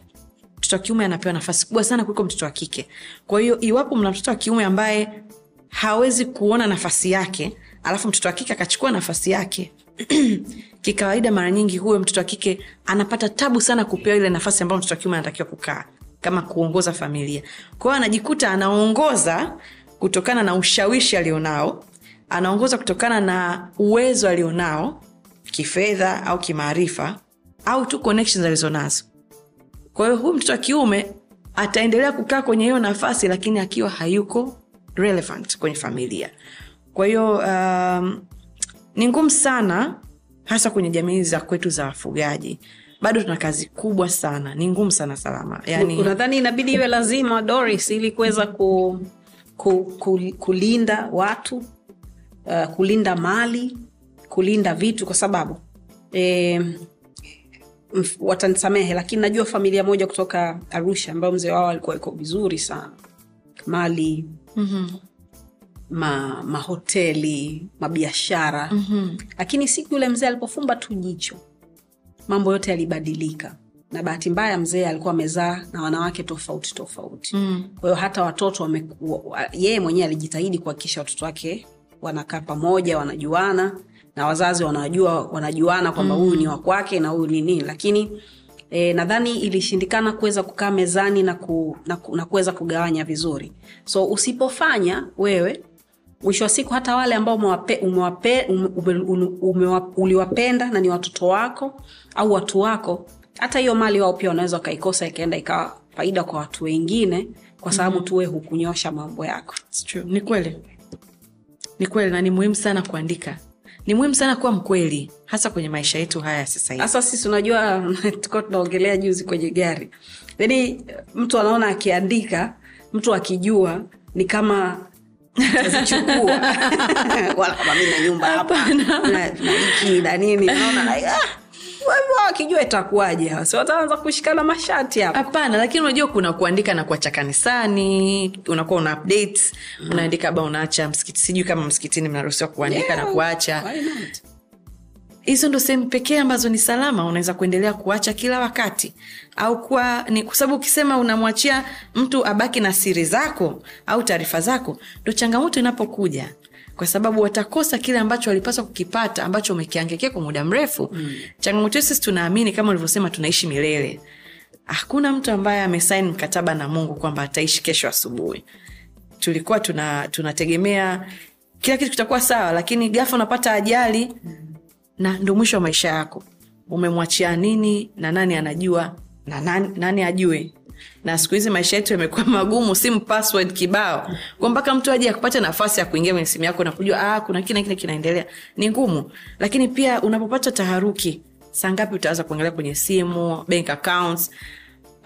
Mtoto wa kiume anapewa nafasi kubwa sana kuliko mtoto wa kike. Kwa hiyo iwapo mna mtoto wa kiume ambaye hawezi kuona nafasi yake alafu mtoto wa kike akachukua nafasi yake kikawaida mara nyingi huyo mtoto wa kike anapata tabu sana kupewa ile nafasi ambayo mtoto wa kiume anatakiwa kukaa kama kuongoza familia. Kwa anajikuta anaongoza kutokana na ushawishi alionao anaongoza kutokana na uwezo alionao kifedha au kimaarifa au tu connections alizonazo. Kwa hiyo huyu mtoto wa kiume ataendelea kukaa kwenye hiyo nafasi lakini akiwa hayuko relevant kwenye familia. Kwa hiyo um, ni ngumu sana hasa kwenye jamii za kwetu za wafugaji. Bado tuna kazi kubwa sana. Ni ngumu sana salama. Yani, unadhani inabidi iwe lazima doris ili kuweza ku, ku, ku, kulinda watu uh, kulinda mali kulinda vitu kwa sababu e, watanisamehe lakini najua familia moja kutoka arusha ambayo mzee wao alikuwa iko vizuri sana. Mali. Mm-hmm. Ma, mahoteli mabiashara. Mm-hmm. lakini siku yule mzee alipofumba tu jicho mambo yote yalibadilika. Na bahati mbaya mzee alikuwa amezaa na wanawake tofauti tofauti. Mm. kwa hiyo hata watoto wame- yeye mwenyewe alijitahidi kuhakikisha watoto wake wanakaa pamoja wanajuana. Na wazazi wanajua wanajuana kwamba huyu ni wakwake na huyu ni nini. Lakini E, nadhani ilishindikana kuweza kukaa mezani na, ku, na, ku, na kuweza kugawanya vizuri. So usipofanya wewe mwisho wa siku hata wale ambao umewape, umewape, ume, ume, umewa, uliwapenda na ni watoto wako au watu wako hata hiyo mali wao pia wanaweza wakaikosa ikaenda ikawa faida kwa watu wengine kwa sababu mm-hmm. tuwe hukunyosha mambo yako. Ni kweli. Ni kweli na ni muhimu sana kuandika. Ni muhimu sana kuwa mkweli hasa kwenye maisha yetu haya sasa hivi. Hasa sisi unajua tuko tunaongelea juzi kwenye gari. Yani mtu anaona akiandika mtu akijua ni kama tazichukua wala kama mi na nyumba hapa. Na na hiki na nini. Naona like, ah, wakijua itakuwaje si wataanza kushikana mashati hapa. Hapana lakini unajua kuna kuandika na kuacha kanisani unakuwa una update unaandika aba unaacha msikiti. Sijui kama msikitini mnaruhusiwa kuandika na kuacha. why not? Hizo ndo sehemu pekee ambazo ni salama unaweza kuendelea kuacha kila wakati. Au kuwa ni kwa sababu ukisema unamwachia mtu abaki na siri zako au taarifa zako ndo changamoto inapokuja. Kwa sababu watakosa kile ambacho walipaswa kukipata ambacho umekiangekia kwa muda mrefu. Mm. changamoto hiyo sisi tunaamini kama ulivyosema tunaishi milele. Hakuna mtu ambaye amesaini mkataba na mungu kwamba ataishi kesho asubuhi. Tulikuwa tuna kila kitu kitakuwa sawa lakini gafa unapata ajali na ndo mwisho wa maisha yako. Umemwachia nini na nani anajua na nani, nani ajue? Na siku hizi maisha yetu yamekuwa magumu simu password kibao. Kwa mpaka mtu aje akupate nafasi ya kuingia kwenye simu yako na kujua ah, kuna kile kile kinaendelea. Ni ngumu. Lakini pia unapopata taharuki saa ngapi utaweza kuangalia kwenye simu bank accounts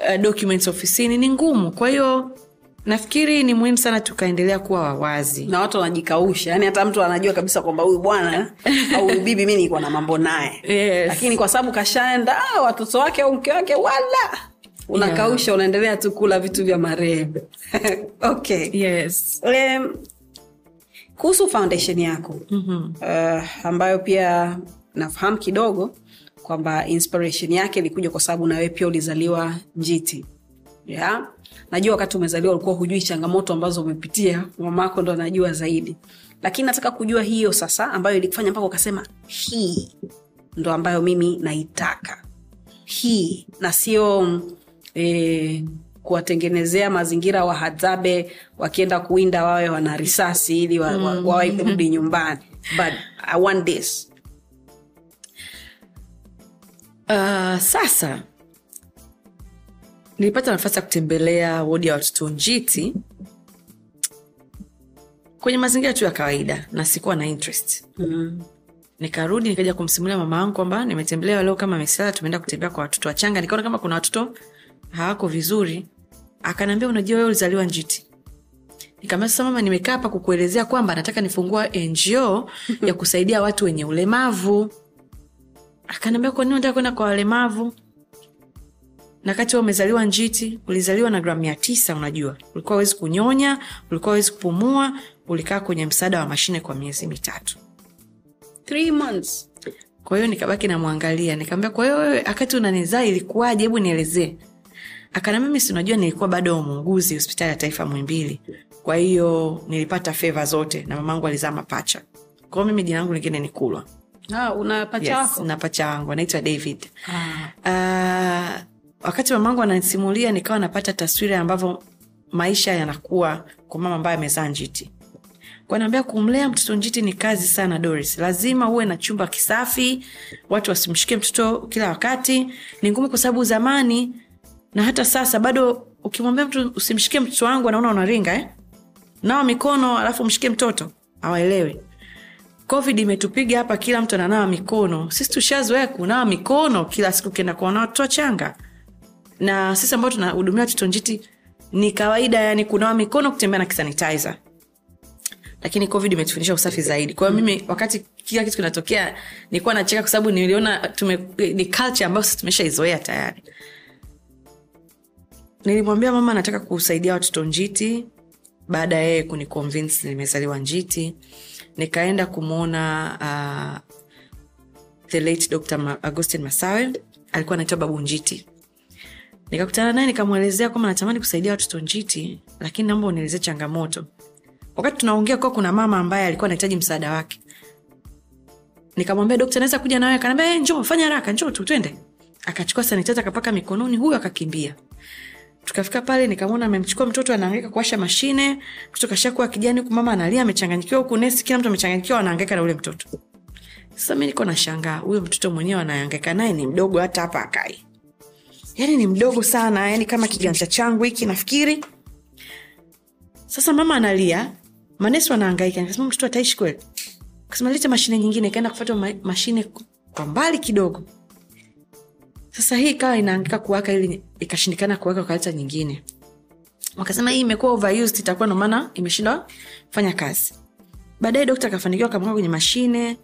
uh, documents ofisini ni ngumu. Kwa hiyo nafikiri ni muhimu sana tukaendelea kuwa wawazi na watu wanajikausha yani hata mtu anajua kabisa kwamba huyu bwana au huyu bibi mi nilikuwa na mambo naye Yes. lakini kwa sababu kashaenda ah, watoto wake au mke wake wala unakausha unaendelea tu kula vitu vya marehemu okay yes. um, kuhusu foundation yako mm-hmm. uh, ambayo pia nafahamu kidogo kwamba inspiration yake ilikuja kwa sababu nawee pia ulizaliwa njiti yeah? Najua wakati umezaliwa ulikuwa hujui changamoto ambazo umepitia mamako ndo anajua zaidi. Lakini nataka kujua hiyo sasa ambayo ilikufanya mpaka ukasema hii ndo ambayo mimi naitaka. Hii na sio eh, kuwatengenezea mazingira wahadzabe wakienda kuwinda wawe wana risasi ili wa, wa, wawahi kurudi nyumbani. But i want this. Uh, sasa nilipata nafasi ya kutembelea wodi ya watoto njiti. Kwenye mazingira tu ya kawaida na sikuwa na interest. Mm. nikarudi nikaja kumsimulia mama yangu kwamba nimetembelea leo kama misala tumeenda kutembea kwa watoto wachanga. Nikaona kama kuna watoto hawako vizuri. Akanaambia unajua wewe ulizaliwa njiti. Nikaambia sasa mama nimekaa hapa kukuelezea kwamba nataka nifungua ngo ya kusaidia watu wenye ulemavu. Akaniambia kwa nini unataka kwenda kwa walemavu na kati umezaliwa njiti ulizaliwa na gramu mia tisa unajua. Ulikuwa awezi kunyonya ulikuwa awezi kupumua ulikaa kwenye msaada wa mashine kwa miezi mitatu. Three months. Kwa hiyo nikabaki namwangalia. Nikaambia kwa hiyo wewe wakati unanizaa ilikuwaje? Hebu nielezee. Akana mimi si unajua nilikuwa bado muuguzi hospitali ya taifa mwimbili kwa hiyo nilipata feva zote na mamangu alizaa mapacha. Kwa hiyo mimi jina langu lingine ni kulwa. Ah, una pacha yes, wako? na pacha wangu anaitwa david. Ah. uh, wakati mamangu ananisimulia nikawa napata taswira ambavyo maisha yanakuwa kwa mama ambaye amezaa njiti. Kanaambia kumlea mtoto njiti ni kazi sana doris. Lazima uwe na chumba kisafi watu wasimshike mtoto kila wakati. Ni ngumu kwa sababu zamani na hata sasa bado ukimwambia mtu usimshikie mtoto wangu anaona unaringa eh? nawa mikono alafu mshike mtoto. Awaelewi covid imetupiga hapa kila mtu ananawa mikono. Sisi tushazoea kunawa mikono kila siku ukienda kuona watoto na sisi ambao tunahudumia watoto njiti ni kawaida yani kunawa mikono kutembea na kisanitizer lakini covid imetufundisha usafi zaidi. Kwa mimi wakati kila kitu kinatokea nilikuwa nacheka kwa sababu niliona tume, ni culture ambayo sisi tumeshaizoea tayari. Nilimwambia mama nataka kusaidia watoto njiti. Baada ya yeye kuniconvince nimezaliwa njiti. Nikaenda kumwona uh, the late dr Ma- augustin masawe. Alikuwa anaitwa babu njiti nikakutana naye nikamwelezea kwamba natamani kusaidia watoto njiti lakini naomba unielezee changamoto. Wakati tunaongea kuwa kuna mama ambaye alikuwa anahitaji msaada wake. Nikamwambia dokta naweza kuja nawe? Akanaambia hey, njoo fanya haraka njoo tu twende. Akachukua sanitizer akapaka mikononi huyo akakimbia. Tukafika pale nikamwona amemchukua mtoto anaangaika kuwasha mashine. Mtoto kashakuwa kijani huku mama analia amechanganyikiwa huku nesi kila mtu amechanganyikiwa anaangaika na ule mtoto. Sasa mi niko nashangaa huyo mtoto mwenyewe anaangaika naye ni mdogo hata hapa akai yani ni mdogo sana yani kama kiganja changu hiki nafikiri. Sasa mama analia manesi wanaangaika nikasema mtoto ataishi kweli? Kasema lete mashine nyingine. Ikaenda kufata ma- mashine kwa mbali kidogo. Sasa hii ikawa inaangika kuwaka ili ikashindikana kuwaka ukaleta nyingine. Wakasema hii imekuwa overused itakuwa ndo imeshindwa kufanya kazi. Baadaye dokta akafanikiwa akamweka kwenye mashine.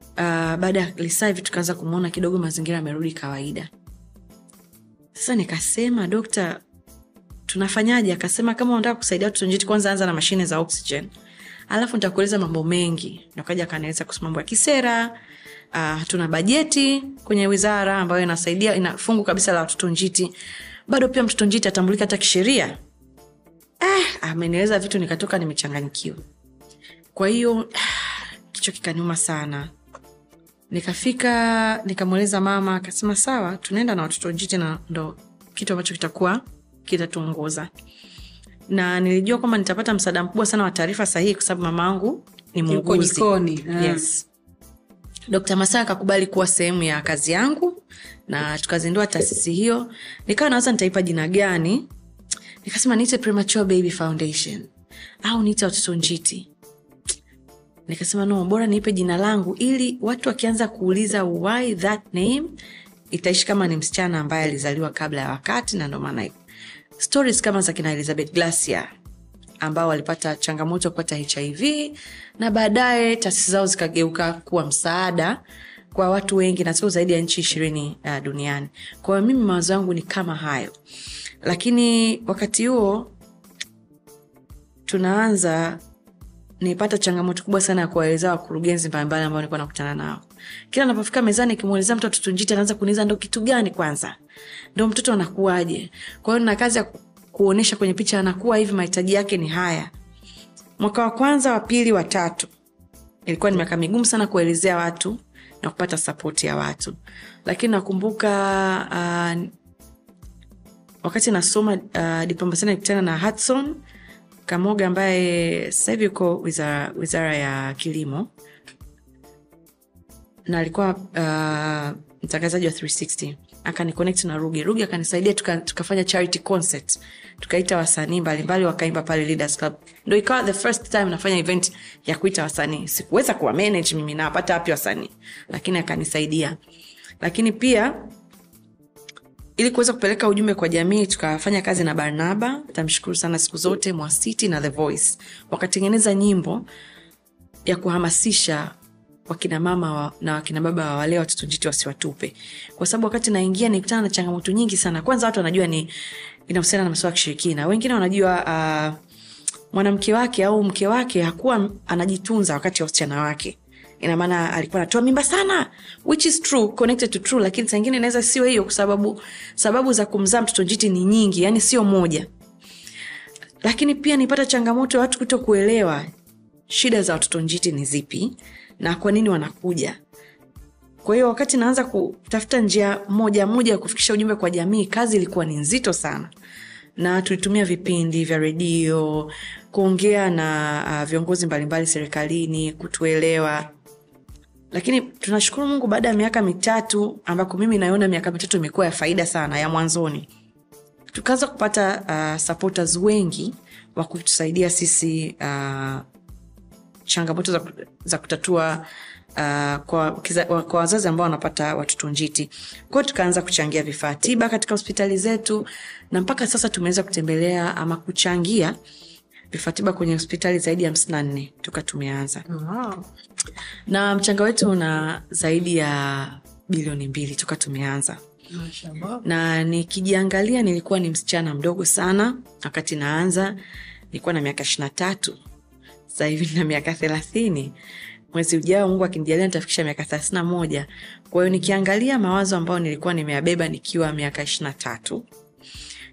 Uh, baada ya lisaa hivi tukaanza kumwona kidogo mazingira yamerudi kawaida sasa nikasema dokta tunafanyaje? Akasema kama unataka kusaidia watoto njiti kwanza anza na mashine za oxygen. Alafu nitakueleza mambo mengi. Nakaja akanieleza kuhusu mambo ya kisera uh, tuna bajeti kwenye wizara ambayo inasaidia ina fungu kabisa la watoto njiti. Bado pia mtoto njiti atambulika hata kisheria. Eh, amenieleza vitu nikatoka nimechanganyikiwa. Kwa hiyo kichwa kikaniuma sana nikafika nikamweleza mama akasema sawa tunaenda na watoto njiti na ndo kitu ambacho kitakuwa kitatuongoza na nilijua kwamba nitapata msaada mkubwa sana wa taarifa sahihi kwa sababu mama angu ni muuguzi. Ah. yes. dkt masaa akakubali kuwa sehemu ya kazi yangu na tukazindua taasisi hiyo nikawa nawaza nitaipa jina gani nikasema niite premature baby foundation au niite watoto njiti nikasema no bora niipe jina langu. Ili watu wakianza kuuliza why that name? Itaishi kama ni msichana ambaye alizaliwa kabla ya wakati na ndo maana stories kama za kina elizabeth glacier ambao walipata changamoto kupata hiv na baadaye taasisi zao zikageuka kuwa msaada kwa watu wengi na sio zaidi ya nchi ishirini uh, duniani. Kwa mimi mawazo yangu ni kama hayo. Lakini wakati huo tunaanza nipata changamoto kubwa sana ya kuwaelezea wakurugenzi mbalimbali ambao nilikuwa nakutana nao. Kila napofika mezani nikimwelezea mtu watoto anaanza kuniuliza ndo kitu gani kwanza? Ndo mtoto anakuaje kwa hiyo na kazi ya kuonyesha kwenye picha anakuwa hivi mahitaji yake ni haya. Mwaka wa kwanza wa pili wa tatu ilikuwa ni miaka migumu sana kuelezea watu na kupata sapoti ya watu. Lakini nakumbuka uh, wakati nasoma uh, diplomasia nikutana na hudson kamoga ambaye sasa hivi yuko wizara, wizara ya kilimo. Na alikuwa uh, mtangazaji wa 360 akaniconnect na rugi rugi akanisaidia tuka, tukafanya charity concert. Tukaita wasanii mbalimbali wakaimba pale leaders club. Ndo ikawa the first time nafanya event ya kuita wasanii. Sikuweza kuwa manage mimi nawapata wapi wasanii? Lakini akanisaidia. Lakini pia ili kuweza kupeleka ujumbe kwa jamii tukafanya kazi na barnaba. Tamshukuru sana siku zote mwasiti na the voice. Wakatengeneza nyimbo ya kuhamasisha wakina mama wa, na wakina baba wa wale watoto njiti wasiwatupe. Kwa sababu wakati naingia nikutana na changamoto nyingi sana. Kwanza watu wanajua ni inahusiana na masuala ya kishirikina. Wengine wanajua uh, mwanamke wake au mke wake hakuwa anajitunza wakati wa wasichana wake ina maana alikuwa anatoa mimba sana which is true connected to true lakini sangine inaweza sio hiyo kwa sababu sababu za kumzaa mtoto njiti ni nyingi yani sio moja. Lakini pia nipata changamoto ya watu kuto kuelewa shida za watoto njiti ni zipi na kwa nini wanakuja. Kwa hiyo wakati naanza kutafuta njia moja moja ya kufikisha ujumbe kwa jamii kazi ilikuwa ni nzito sana. Na tulitumia vipindi vya redio kuongea na uh, viongozi mbalimbali serikalini kutuelewa lakini tunashukuru mungu baada ya miaka mitatu ambako mimi naiona miaka mitatu imekuwa ya faida sana ya mwanzoni. Tukaanza kupata uh, supporters wengi wa kutusaidia sisi uh, changamoto za, za kutatua uh, kwa, kiza, kwa wazazi ambao wanapata watoto njiti. Kwao tukaanza kuchangia vifaa tiba katika hospitali zetu na mpaka sasa tumeweza kutembelea ama kuchangia vifaa tiba kwenye hospitali zaidi ya hamsini na nne toka tumeanza Wow. na mchanga wetu una zaidi ya bilioni mbili toka tumeanza Mashallah. na nikijiangalia nilikuwa ni msichana mdogo sana wakati naanza nilikuwa na miaka ishirina tatu. Sasa hivi nina miaka thelathini. Mwezi ujao mungu akinijalia nitafikisha miaka thelathini na moja. Kwa hiyo nikiangalia mawazo ambayo nilikuwa nimeyabeba nikiwa miaka ishirina tatu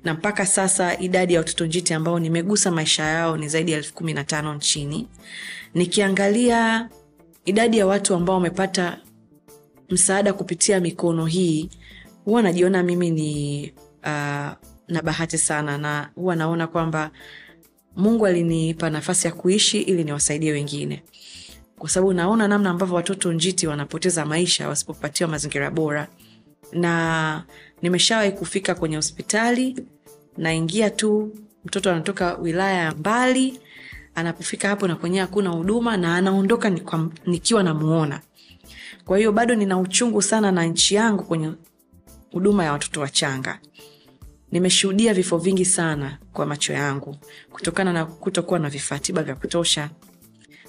na mpaka sasa idadi ya watoto njiti ambao nimegusa maisha yao ni zaidi ya elfu kumi na tano nchini. Nikiangalia idadi ya watu ambao wamepata msaada kupitia mikono hii huwa najiona mimi ni uh, na bahati sana na huwa naona kwamba mungu alinipa nafasi ya kuishi ili niwasaidie wengine. Kwa sababu naona namna ambavyo watoto njiti wanapoteza maisha wasipopatiwa mazingira bora. Na nimeshawahi kufika kwenye hospitali naingia tu mtoto anatoka wilaya ya mbali anapofika hapo na kwenyewe hakuna huduma na anaondoka nikiwa namuona. Kwa hiyo bado nina uchungu sana na nchi yangu kwenye huduma ya watoto wachanga. Nimeshuhudia vifo vingi sana kwa macho yangu kutokana na kutokuwa na vifaa tiba vya kutosha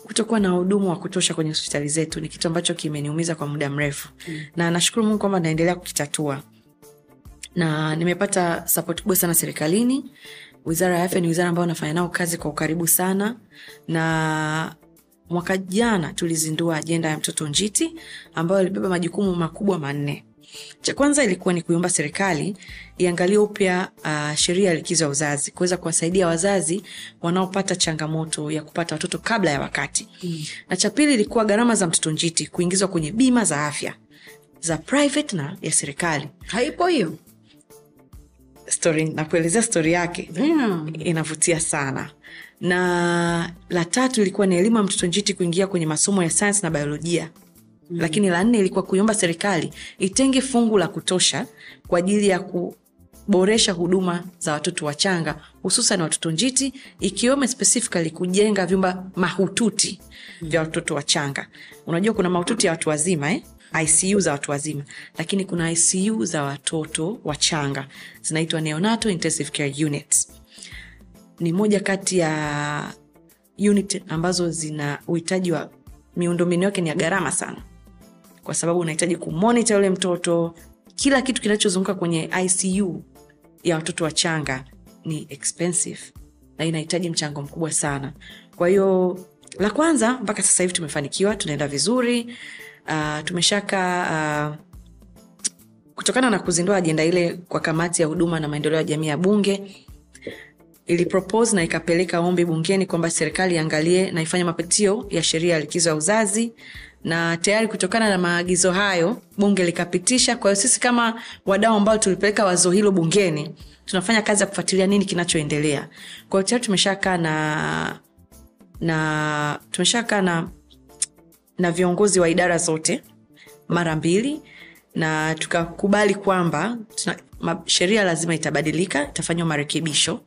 kutokuwa na wahudumu wa kutosha kwenye hospitali zetu ni kitu ambacho kimeniumiza kwa muda mrefu. Mm. na nashukuru mungu kwamba naendelea kukitatua na nimepata sapoti kubwa sana serikalini. Wizara ya afya ni wizara ambayo nafanya nao kazi kwa ukaribu sana. Na mwaka jana tulizindua ajenda ya mtoto njiti ambayo ilibeba majukumu makubwa manne. Cha kwanza ilikuwa ni kuiomba serikali iangalie upya uh, sheria ya likizo ya uzazi kuweza kuwasaidia wazazi wanaopata changamoto ya kupata watoto kabla ya wakati. Mm. na cha pili ilikuwa gharama za mtoto njiti kuingizwa kwenye bima za afya za private na ya serikali. Haipo hiyo story nakuelezea stori yake yeah. inavutia sana na la tatu ilikuwa ni elimu ya mtoto njiti kuingia kwenye masomo ya sayansi na biolojia mm. lakini la nne ilikuwa kuiomba serikali itenge fungu la kutosha kwa ajili ya kuboresha huduma za watoto wachanga hususan watoto njiti ikiwemo specifically kujenga vyumba mahututi mm. vya watoto wachanga unajua kuna mahututi ya watu wazima eh? Icu za watu wazima. Lakini kuna icu za watoto wachanga. Zinaitwa neonatal intensive care units. Ni moja kati ya unit ambazo zina uhitaji wa miundombinu yake ni ya gharama sana. Kwa sababu unahitaji kumonita yule mtoto. Kila kitu kinachozunguka kwenye icu ya watoto wachanga ni expensive na inahitaji mchango mkubwa sana. Kwa hiyo la kwanza mpaka sasa hivi tumefanikiwa tunaenda vizuri uh, tumeshaka uh, kutokana na kuzindua ajenda ile kwa kamati ya huduma na maendeleo ya jamii ya bunge ilipropose na ikapeleka ombi bungeni kwamba serikali iangalie na ifanye mapitio ya sheria ya likizo ya uzazi. Na tayari kutokana na maagizo hayo bunge likapitisha. Kwa hiyo sisi kama wadau ambao tulipeleka wazo hilo bungeni tunafanya kazi ya kufuatilia nini kinachoendelea. Kwa hiyo tayari tumeshakaa na na tumeshakaa na na viongozi wa idara zote mara mbili na tukakubali kwamba sheria lazima itabadilika itafanywa marekebisho.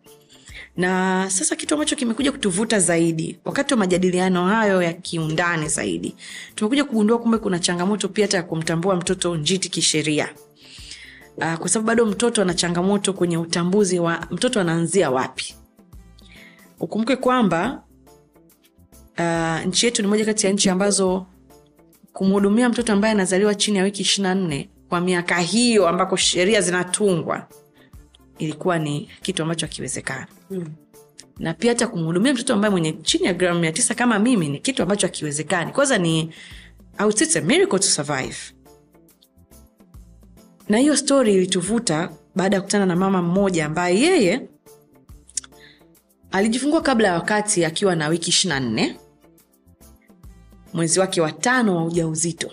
Na sasa kitu ambacho kimekuja kutuvuta zaidi wakati wa majadiliano hayo ya kiundani zaidi tumekuja kugundua kumbe kuna changamoto pia hata ya kumtambua mtoto njiti kisheria. Uh, kwa sababu bado mtoto ana changamoto kwenye utambuzi wa mtoto anaanzia wapi. Ukumbuke kwamba uh, nchi yetu ni moja kati ya nchi ambazo kumhudumia mtoto ambaye anazaliwa chini ya wiki ishiri na nne kwa miaka hiyo ambako sheria zinatungwa ilikuwa ni kitu ambacho akiwezekana mm. na pia hata kumhudumia mtoto ambaye mwenye chini ya gramu mia tisa kama mimi ni kitu ambacho akiwezekani kwanza ni miracle to survive. Na hiyo stori ilituvuta baada ya kukutana na mama mmoja ambaye yeye alijifungua kabla ya wakati akiwa na wiki ishiri na nne mwezi wake wa tano wa ujauzito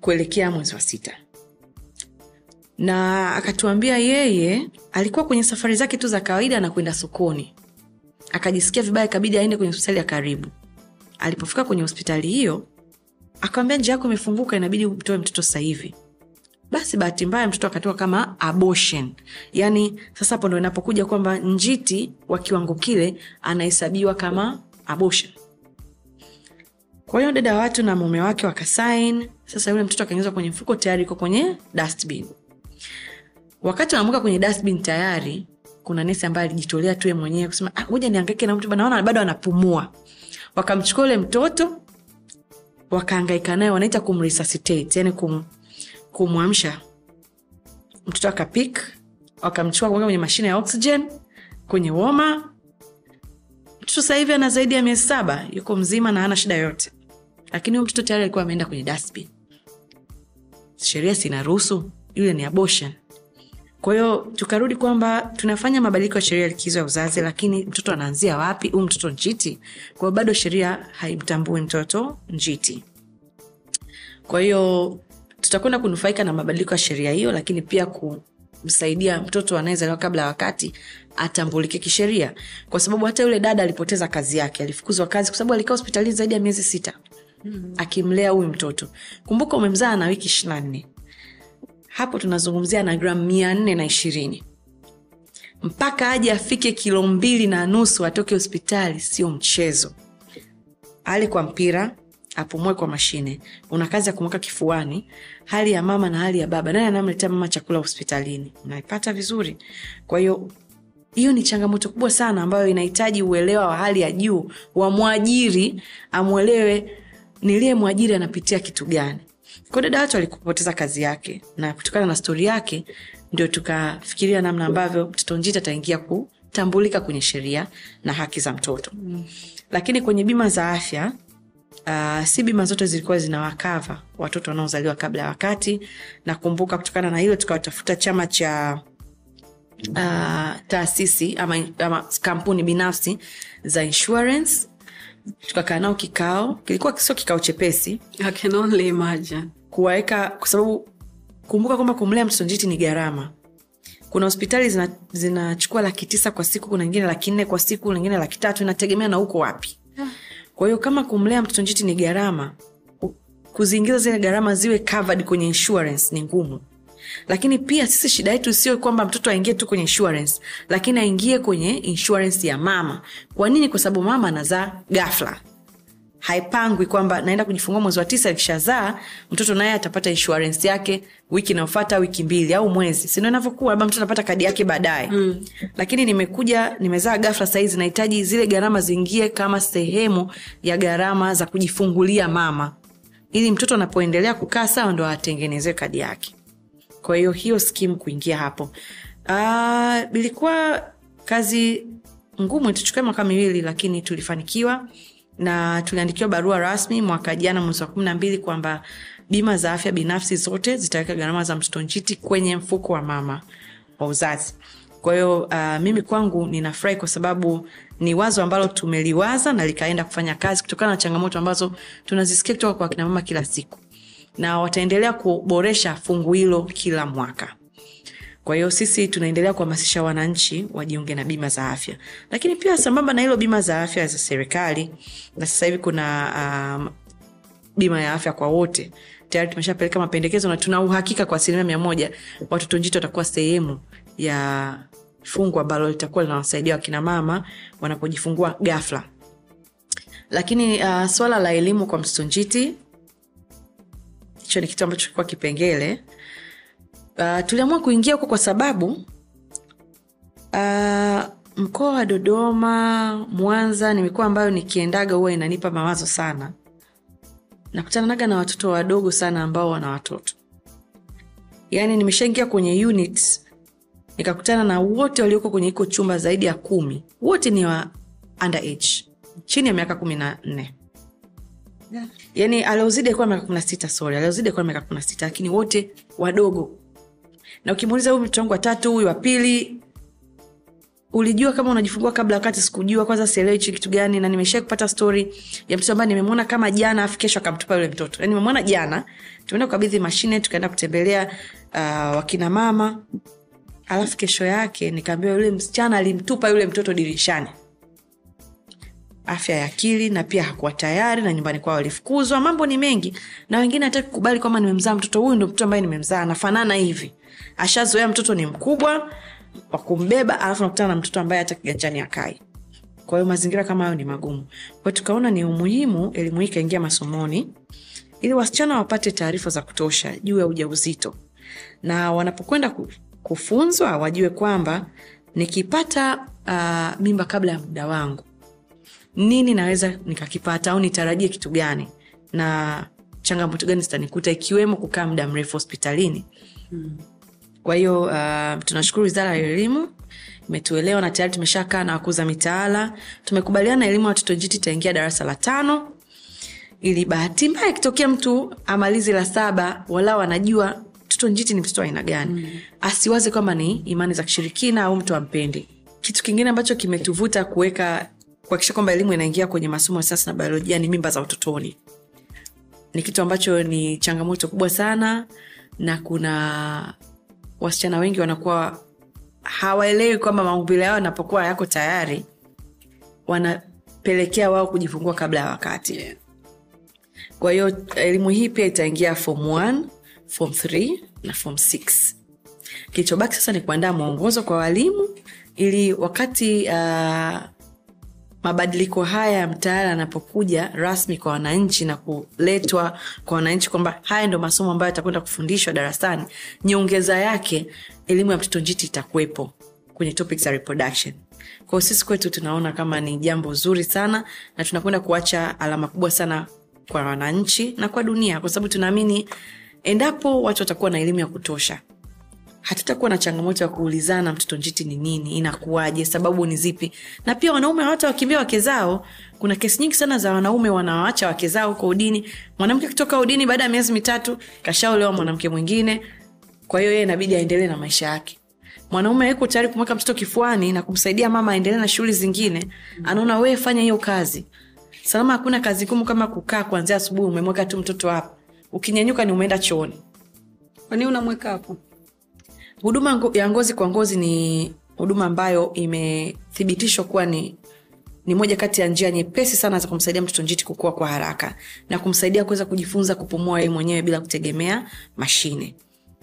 kuelekea mwezi wa sita. Na akatuambia yeye alikuwa kwenye safari zake tu za kawaida na kwenda sokoni. Akajisikia vibaya ikabidi aende kwenye hospitali ya karibu. Alipofika kwenye hospitali hiyo akawambia njia yako imefunguka inabidi utoe mtoto sasa basi bahati mbaya mtoto akatoka kama abortion. Yaani sasa hapo ndo inapokuja kwamba njiti wa kiwango kile anahesabiwa kama abortion kwa hiyo dada watu na mume wake wakasain sasa yule mtoto akaingizwa kwenye mfuko tayari iko kwenye dustbin. Wakati wanamweka kwenye dustbin tayari kuna nesi ambaye alijitolea tu mwenyewe kusema ngoja niangaike na mtu naona bado anapumua. Wakamchukua yule mtoto wakaangaika naye wanaita kumresuscitate yani kum, kumwamsha. Mtoto akapik wakamchukua kwenye mashine ya oxygen kwenye woma mtoto sasa hivi ana zaidi ya miezi saba yuko mzima na hana shida yoyote. Lakini huyo mtoto tayari alikuwa ameenda kwenye dustbin. Sheria sinaruhusu yule ni abortion. Kwa tukarudi kwamba tunafanya mabadiliko ya sheria likizo ya uzazi lakini mtoto anaanzia wapi? Huu mtoto njiti. Kwa bado sheria haimtambui mtoto njiti. Kwa hiyo tutakwenda kunufaika na mabadiliko ya sheria hiyo lakini pia kumsaidia mtoto anayezaliwa kabla ya wakati atambulike kisheria. Kwa sababu hata yule dada alipoteza kazi yake alifukuzwa kazi kwa sababu alikaa hospitalini zaidi ya miezi sita mm-hmm. akimlea huyu mtoto. Kumbuka umemzaa na wiki ishirina nne. Hapo tunazungumzia na gramu mia nne na ishirini. Mpaka aje afike kilo mbili na nusu atoke hospitali sio mchezo. Ali kwa mpira apumue kwa mashine. Una kazi ya kumweka kifuani hali ya mama na hali ya baba. Nani anamletea mama chakula hospitalini? Unaipata vizuri. Kwa hiyo hiyo ni changamoto kubwa sana ambayo inahitaji uelewa wa hali ya juu wa mwajiri amwelewe niliye mwajiri anapitia kitu gani. Kwa dada watu alikupoteza kazi yake na kutokana na stori yake ndio tukafikiria namna ambavyo mtoto njiti ataingia kutambulika kwenye sheria na haki za mtoto. Mm. lakini kwenye bima za afya Uh, si bima zote zilikuwa zinawakava watoto wanaozaliwa kabla ya wakati nakumbuka kutokana na hilo tukawatafuta chama cha uh, taasisi ama, ama kampuni binafsi za insurance. Tukakaa nao kikao kilikuwa sio kikao chepesi. I can only imagine. kuwaweka kwa sababu kumbuka kwamba kumlea mtoto njiti ni gharama. Kuna hospitali zinachukua zina laki tisa kwa siku kuna ingine laki nne kwa siku lingine laki tatu inategemea na uko wapi kwa hiyo kama kumlea mtoto njiti ni gharama kuziingiza zile gharama ziwe covered kwenye insurance ni ngumu. Lakini pia sisi shida yetu sio kwamba mtoto aingie tu kwenye insurance lakini aingie kwenye insurance ya mama. Kwa nini? Kwa sababu mama anazaa gafla haipangwi kwamba naenda kujifungua mwezi wa tisa ikishazaa mtoto naye atapata insurance yake wiki inayofata wiki mbili au mwezi. Sindo inavyokuwa? Labda mtoto anapata kadi yake baadaye. Mm. lakini nimekuja nimezaa gafla sahizi nahitaji zile gharama ziingie kama sehemu ya gharama za kujifungulia mama. Ili mtoto anapoendelea kukaa sawa ndo atengenezewe kadi yake. Kwa hiyo hiyo skimu kuingia hapo. Uh, ilikuwa kazi ngumu tuchukua mwaka miwili lakini tulifanikiwa na tuliandikiwa barua rasmi mwaka jana mwezi wa kumi na mbili kwamba bima za afya binafsi zote zitaweka gharama za mtoto njiti kwenye mfuko wa mama wa uzazi. Kwa hiyo uh, mimi kwangu ninafurahi kwa sababu ni wazo ambalo tumeliwaza na likaenda kufanya kazi kutokana na changamoto ambazo tunazisikia kutoka kwa kinamama kila siku. Na wataendelea kuboresha fungu hilo kila mwaka kwa hiyo sisi tunaendelea kuhamasisha wananchi wajiunge na bima za afya lakini pia sambamba na hilo bima za afya za serikali na sasa hivi kuna um, bima ya afya kwa wote tayari tumeshapeleka mapendekezo na tuna uhakika kwa asilimia mia moja watoto njiti watakuwa sehemu ya fungu ambalo litakuwa linawasaidia wakinamama wanapojifungua ghafla. lakini uh, swala la elimu kwa mtoto njiti hicho ni kitu ambacho kilikuwa kipengele uh, tuliamua kuingia huko kwa sababu uh, mkoa wa dodoma mwanza ni mikoa ambayo nikiendaga huwa inanipa mawazo sana. Nakutananaga na watoto wadogo sana ambao wana watoto. Yaani nimeshaingia kwenye unit nikakutana na wote walioko kwenye iko chumba zaidi ya kumi. Wote ni wa underage chini ya miaka kumi na nne. Yaani aliozidi alikuwa miaka kumi na sita sorry aliozidi alikuwa miaka kumi na sita lakini wote wadogo na ukimuuliza huyu mtoto wangu watatu huyu wa pili ulijua kama unajifungua kabla wakati sikujua kwanza sielewi hichi kitu gani na nimesha kupata stori ya mtoto ambaye nimemwona kama jana afu kesho akamtupa yule mtoto. Yani nimemwona jana tumeenda kukabidhi mashine tukaenda kutembelea uh, wakina mama alafu kesho yake nikaambiwa yule msichana alimtupa yule mtoto dirishani afya ya akili na pia hakuwa tayari na nyumbani kwao alifukuzwa. mambo ni mengi na wengine hataki kukubali kwamba nimemzaa mtoto huyu ndo mtoto ambaye nimemzaa. Anafanana hivi. Ashazoea mtoto ni mkubwa wa kumbeba alafu nakutana na mtoto ambaye hata kiganjani akai kwa hiyo mazingira kama hayo ni magumu. Kwa tukaona ni umuhimu elimu hii ikaingia masomoni ili wasichana wapate taarifa za kutosha juu ya ujauzito. Na wanapokwenda kufunzwa wajue kwamba nikipata uh, mimba kabla ya muda wangu nini naweza nikakipata au nitarajie kitu gani? Na changamoto gani zitanikuta ikiwemo kukaa muda mrefu hospitalini. Kwa hiyo uh, tunashukuru wizara ya elimu imetuelewa na tayari tumeshakaa na wakuza mitaala. Tumekubaliana elimu ya watoto njiti itaingia darasa la tano. Ili bahati mbaya ikitokea mtu amalizi la saba walau anajua mtoto njiti ni mtoto aina gani. Mm. asiwaze kwamba ni imani za kishirikina au mtu ampendi. Kitu kingine ambacho kimetuvuta kuweka kuhakikisha kwamba elimu inaingia kwenye masomo ya sayansi na biolojia ni mimba za utotoni ni kitu ambacho ni changamoto kubwa sana na kuna wasichana wengi wanakuwa hawaelewi kwamba maumbile yao yanapokuwa yako tayari wanapelekea wao kujifungua kabla ya wakati Yeah. kwa hiyo elimu hii pia itaingia form 1 form 3 na form 6 kilichobaki sasa ni kuandaa mwongozo kwa walimu ili wakati uh, mabadiliko haya ya mtaala yanapokuja rasmi kwa wananchi na kuletwa kwa wananchi kwamba haya ndo masomo ambayo yatakwenda kufundishwa darasani nyongeza yake elimu ya mtoto njiti itakuwepo kwenye topics ya reproduction. Kwao sisi kwetu tunaona kama ni jambo zuri sana na tunakwenda kuacha alama kubwa sana kwa wananchi na kwa dunia kwa sababu tunaamini endapo watu watakuwa na elimu ya kutosha hatutakuwa na changamoto ya kuulizana mtoto njiti ni nini inakuwaje sababu ni zipi. Na pia wanaume hawata wakimbia wake zao. Kuna kesi nyingi sana za wanaume wanawaacha wake zao huko udini. Mwanamke akitoka udini baada ya miezi mitatu kashaolewa mwanamke mwingine. Kwa hiyo yeye inabidi aendelee na maisha yake. Mwanaume yuko tayari kumweka mtoto kifuani na kumsaidia mama aendelee na shughuli zingine. Anaona wee fanya hiyo kazi. Salama hakuna kazi ngumu kama kukaa kuanzia asubuhi umemweka tu mtoto hapa. Ukinyanyuka ni umeenda chooni. Kwani unamweka hapo huduma ya ngozi kwa ngozi ni huduma ambayo imethibitishwa kuwa ni ni moja kati ya njia nyepesi sana za kumsaidia mtoto njiti kukua kwa haraka na kumsaidia kuweza kujifunza kupumua yeye mwenyewe bila kutegemea mashine.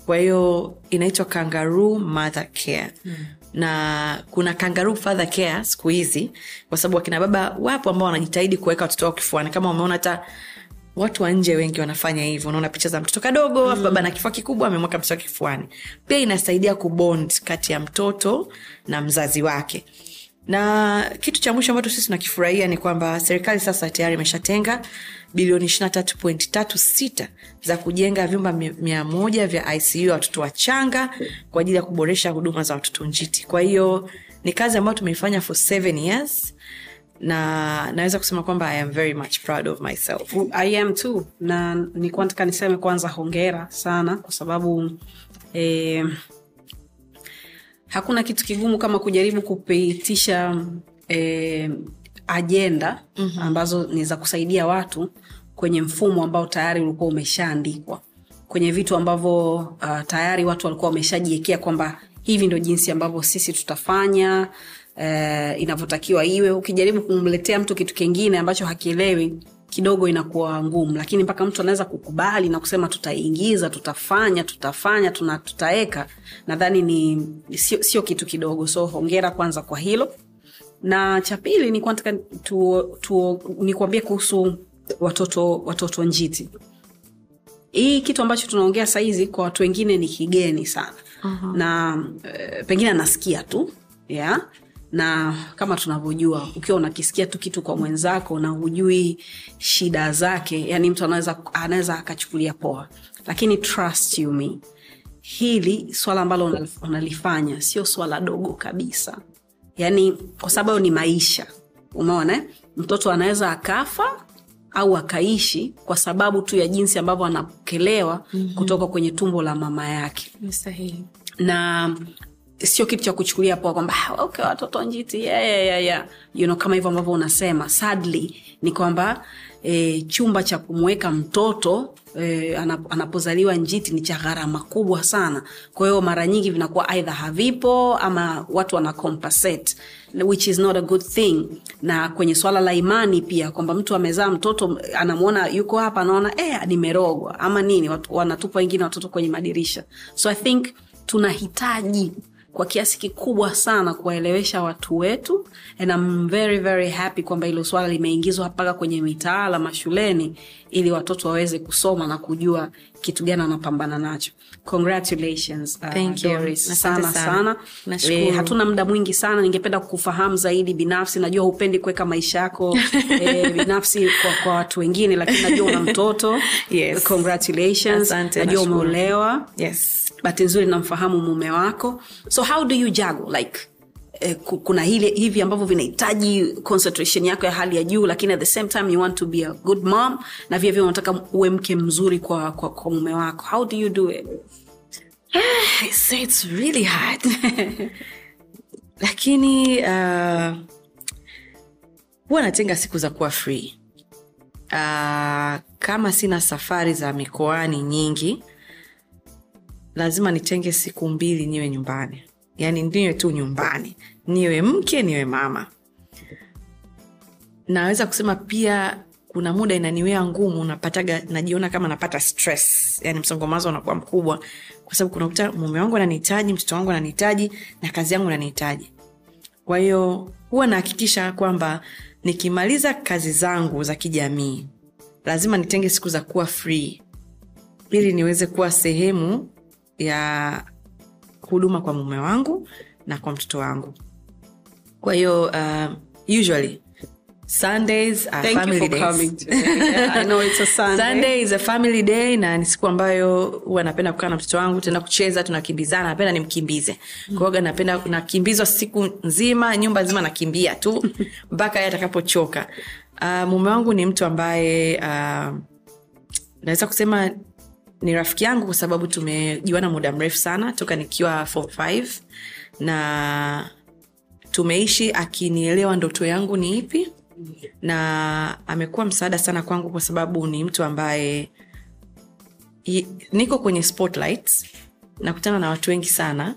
Kwa hiyo inaitwa kangaroo mother care. Mm. na kuna kangaroo father care siku hizi kwa sababu wakina baba wapo ambao wanajitahidi kuweka watoto wao kifuani. Kama umeona hata watu wa nje wengi wanafanya hivyo. Unaona picha za mtoto kadogo mm. baba na kifua kikubwa amemweka mtoto kifuani. Pia inasaidia kubond kati ya mtoto na mzazi wake. Na kitu cha mwisho ambacho sisi tunakifurahia ni kwamba serikali sasa tayari imeshatenga bilioni 23.36 za kujenga vyumba mi- mia moja vya icu ya watoto wachanga kwa ajili ya kuboresha huduma za watoto njiti. Kwa hiyo ni kazi ambayo tumeifanya for seven years na naweza kusema kwamba i am very much proud of myself i am too na nilikuwa nataka niseme kwanza hongera sana kwa sababu eh, hakuna kitu kigumu kama kujaribu kupitisha eh, ajenda mm-hmm. ambazo ni za kusaidia watu kwenye mfumo ambao tayari ulikuwa umeshaandikwa kwenye vitu ambavyo uh, tayari watu walikuwa wameshajiekea kwamba hivi ndo jinsi ambavyo sisi tutafanya uh, inavyotakiwa iwe. Ukijaribu kumletea mtu kitu kingine ambacho hakielewi kidogo inakuwa ngumu. Lakini mpaka mtu anaweza kukubali na kusema tutaingiza tutafanya tutafanya tuna, tutaeka nadhani ni sio, sio kitu kidogo. So hongera kwanza kwa hilo. Na cha pili nikuwa nataka tu, tu, nikuambie kuhusu watoto watoto njiti. Hii kitu ambacho tunaongea sahizi kwa watu wengine ni kigeni sana. Uh-huh. na e, pengine anasikia tu yeah? Na kama tunavyojua ukiwa unakisikia tu kitu kwa mwenzako na hujui shida zake yani mtu anaweza anaweza akachukulia poa lakini trust you me hili swala ambalo unalifanya sio swala dogo kabisa yani kwa sababu ni maisha umeona eh? mtoto anaweza akafa au akaishi kwa sababu tu ya jinsi ambavyo anapokelewa mm-hmm. kutoka kwenye tumbo la mama yake na sio kitu cha kuchukulia poa kwamba "Ah, okay, watoto njiti yeah, yeah, yeah, yeah. You know, kama hivyo ambavyo unasema. Sadly ni kwamba e, chumba cha kumweka mtoto e, anapozaliwa njiti ni cha gharama kubwa sana. Kwa hiyo mara nyingi vinakuwa aidha havipo ama watu wana which is not a good thing. Na kwenye swala la imani pia kwamba mtu amezaa mtoto anamwona yuko hapa anaona eh, nimerogwa ama nini wanatupa wengine watoto kwenye madirisha. So i think tunahitaji kwa kiasi kikubwa sana kuwaelewesha watu wetu. And I'm very very happy kwamba hilo swala limeingizwa mpaka kwenye mitaala mashuleni ili watoto waweze kusoma na kujua kitu gani wanapambana nacho congratulations uh, Thank you. Doris. Sana sana. sana. Eh, hatuna muda mwingi sana ningependa kukufahamu zaidi binafsi najua hupendi kuweka maisha yako e, binafsi kwa, kwa watu wengine lakini najua una mtoto Yes. congratulations Asante, najua umeolewa yes bahati nzuri namfahamu mume wako so how do you juggle like eh, kuna hili hivi ambavyo vinahitaji concentration yako ya hali ya juu lakini at the same time you want to be a good mom na vile vile unataka uwe mke mzuri kwa, kwa, kwa mume wako. How do you do it? I say it's really hard. Lakini uh, huwa natenga siku za kuwa free. Uh, kama sina safari za mikoani nyingi lazima nitenge siku mbili niwe nyumbani yaani niwe tu nyumbani niwe mke niwe mama. Naweza kusema pia kuna muda inaniwea ngumu napataga najiona kama napata stress. Yani msongo unakuwa mkubwa. Kwa sababu kunakuta mume wangu ananihitaji mtoto wangu ananihitaji na kazi yangu ananihitaji kwa hiyo huwa nahakikisha kwamba nikimaliza kazi zangu za kijamii lazima nitenge siku za kuwa free. Ili niweze kuwa sehemu ya huduma kwa mume wangu na kwa mtoto wangu kwa hiyo uh, usually sundays are Thank you for days. coming today. Yeah, I know it's a Sunday. Sunday is a family day na ni siku ambayo huwa napenda kukaa na mtoto wangu tena kucheza tunakimbizana napenda nimkimbize kwaoga napenda nakimbizwa siku nzima nyumba nzima nakimbia tu mpaka ye atakapochoka uh, mume wangu ni mtu ambaye uh, naweza kusema ni rafiki yangu kwa sababu tumejuana muda mrefu sana toka nikiwa form 5 na tumeishi akinielewa ndoto yangu ni ipi. Na amekuwa msaada sana kwangu kwa sababu ni mtu ambaye niko kwenye spotlight nakutana na watu wengi sana.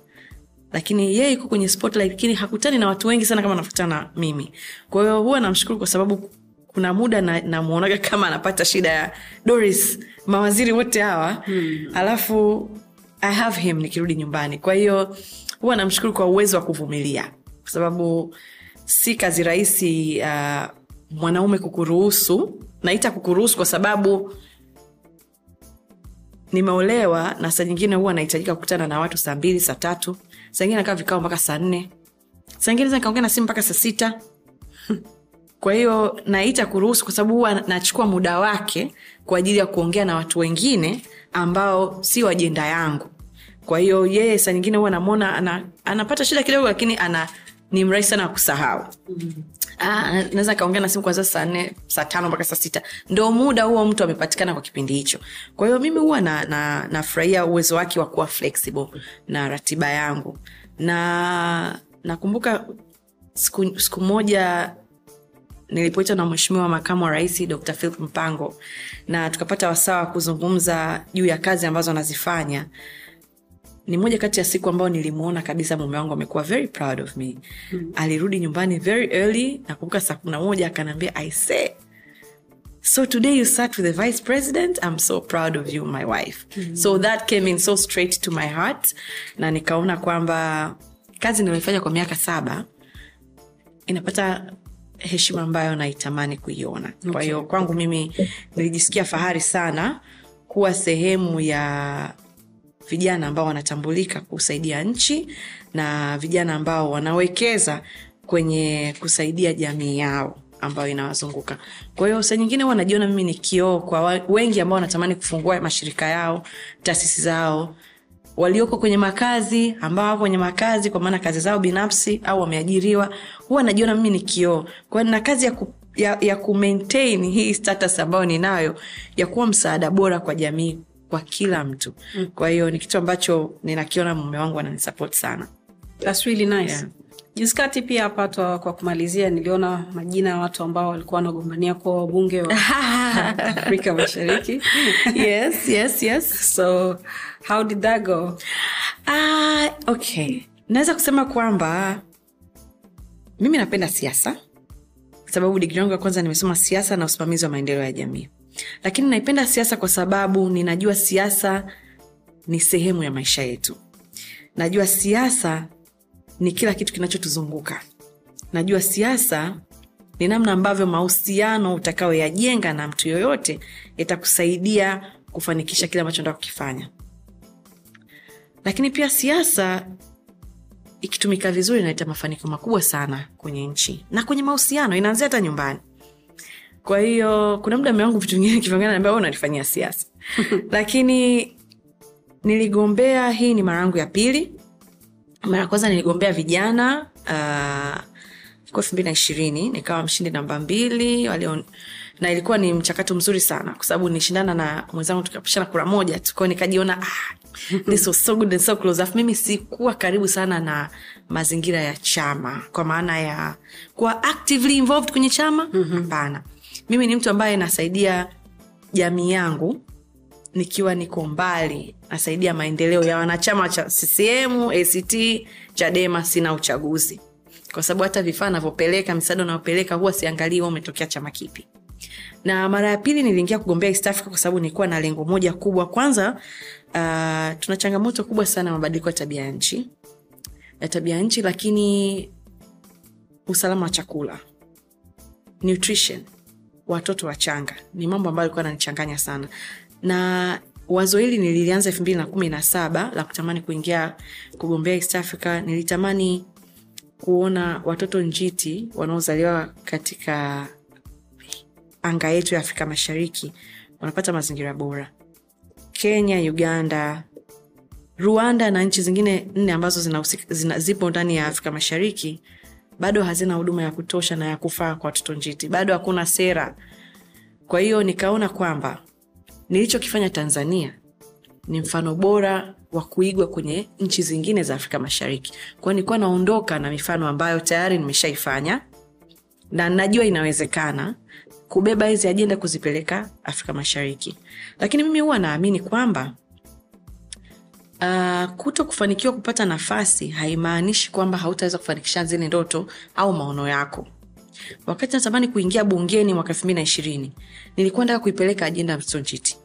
Lakini yeye iko kwenye spotlight lakini hakutani na watu wengi sana kama nakutana mimi. Kwa hiyo huwa namshukuru kwa sababu kuna muda namwonaga na kama anapata shida ya doris mawaziri wote hawa. Hmm. alafu i have him nikirudi nyumbani. Kwa hiyo huwa namshukuru kwa uwezo wa kuvumilia. Kwa sababu si kazi rahisi uh, mwanaume kukuruhusu. Naita kukuruhusu kwa sababu nimeolewa na saa nyingine huwa nahitajika kukutana na watu saa mbili saa tatu. Saa ingine nakaa vikao mpaka saa nne. Saa ingine nikaongea na simu mpaka saa sita kwa hiyo naita kuruhusu kwa sababu huwa nachukua muda wake kwa ajili ya kuongea na watu wengine ambao si ajenda yangu. Kwa hiyo yeye saa nyingine huwa namwona ana, anapata shida kidogo lakini ana ni mrahisi sana kusahau. Ah, naweza kaongea na simu kwanzia saa nne saa tano mpaka saa sita. Ndo muda huo mtu amepatikana kwa kipindi hicho. Kwa hiyo mimi huwa nafurahia na, na uwezo wake wa kuwa flexible na ratiba yangu. Na nakumbuka siku, siku moja nilipoitwa na mheshimiwa makamu wa rais dr philip mpango na tukapata wasaa wa kuzungumza juu ya kazi ambazo anazifanya ni moja kati ya siku ambayo nilimwona kabisa mume wangu amekuwa very proud of me mm. alirudi nyumbani very early nakumbuka saa kumi na moja akanaambia i say so today you sat with the vice president i'm so proud of you my wife mm. so that came in so straight to my heart na nikaona kwamba kazi niliyoifanya kwa miaka saba inapata heshima ambayo naitamani kuiona okay. kwa hiyo kwangu mimi nilijisikia fahari sana kuwa sehemu ya vijana ambao wanatambulika kusaidia nchi na vijana ambao wanawekeza kwenye kusaidia jamii yao ambayo inawazunguka kwa hiyo saa nyingine huwa najiona mimi ni kioo kwa wengi ambao wanatamani kufungua mashirika yao taasisi zao walioko kwenye makazi ambao wako kwenye makazi kwa maana kazi zao binafsi au wameajiriwa huwa najiona mimi ni kioo kwao nina kazi ya ku, ya, ya kumaintain hii status ambayo ninayo ya kuwa msaada bora kwa jamii kwa kila mtu mm. kwa hiyo ni kitu ambacho ninakiona mume wangu ananisapoti sana That's really nice. Yeah. Juzi kati pia hapa twa- kwa kumalizia niliona majina ya watu ambao walikuwa wanagombania kuwa wabunge wa Afrika Mashariki. yes, yes, yes. So how did that go? Uh, okay naweza kusema kwamba mimi napenda siasa kwa sababu digri yangu ya kwanza nimesoma siasa na usimamizi wa maendeleo ya jamii lakini naipenda siasa kwa sababu ninajua siasa ni sehemu ya maisha yetu najua siasa ni kila kitu kinachotuzunguka. Najua siasa ni namna ambavyo mahusiano utakayoyajenga na mtu yoyote yatakusaidia kufanikisha kile ambacho nataka kukifanya. Lakini pia siasa ikitumika vizuri inaleta mafanikio makubwa sana kwenye nchi na kwenye mahusiano inaanzia hata nyumbani. Kwa hiyo kuna muda mewangu vitu vingine kivyongana naambia "Wewe unanifanyia siasa. Lakini niligombea hii ni mara yangu ya pili mara ya kwanza niligombea vijana uh, elfu mbili na ishirini nikawa mshindi namba mbili walio na ilikuwa ni mchakato mzuri sana kwa sababu nilishindana na mwenzangu tukapishana kura moja tu kwao nikajiona ah, this was so good and so close. Afu mimi sikuwa karibu sana na mazingira ya chama kwa maana ya kuwa actively involved kwenye chama? Hapana. Mimi ni mtu ambaye nasaidia jamii yangu nikiwa niko mbali nasaidia maendeleo ya wanachama cha ccm act chadema sina uchaguzi. Kwa sababu hata vifaa navyopeleka misaada unayopeleka huwa siangalii huwa umetokea chama kipi. Na mara ya pili niliingia kugombea east africa kwa sababu nilikuwa na lengo moja kubwa. Kwanza uh, tuna changamoto kubwa sana mabadiliko ya tabia ya nchi ya tabia ya nchi lakini usalama wa chakula nutrition watoto wachanga. Ni mambo ambayo alikuwa ananichanganya sana na wazo hili nililianza elfu mbili na kumi na saba la kutamani kuingia kugombea east africa. Nilitamani kuona watoto njiti wanaozaliwa katika anga yetu ya afrika mashariki wanapata mazingira bora. Kenya uganda rwanda na nchi zingine nne ambazo zinahusika- zina, zipo ndani ya afrika mashariki bado hazina huduma ya kutosha na ya kufaa kwa watoto njiti. Bado hakuna sera. Kwa hiyo nikaona kwamba nilichokifanya tanzania ni mfano bora wa kuigwa kwenye nchi zingine za afrika mashariki. Kwao nilikuwa naondoka na mifano ambayo tayari nimeshaifanya na najua inawezekana kubeba hizi ajenda kuzipeleka afrika mashariki. Lakini mimi huwa naamini kwamba uh, kuto kufanikiwa kupata nafasi haimaanishi kwamba hautaweza kufanikisha zile ndoto au maono yako. Wakati natamani kuingia bungeni mwaka elfu mbili na ishirini nilikuwa nataka kuipeleka ajenda ya mtoto njiti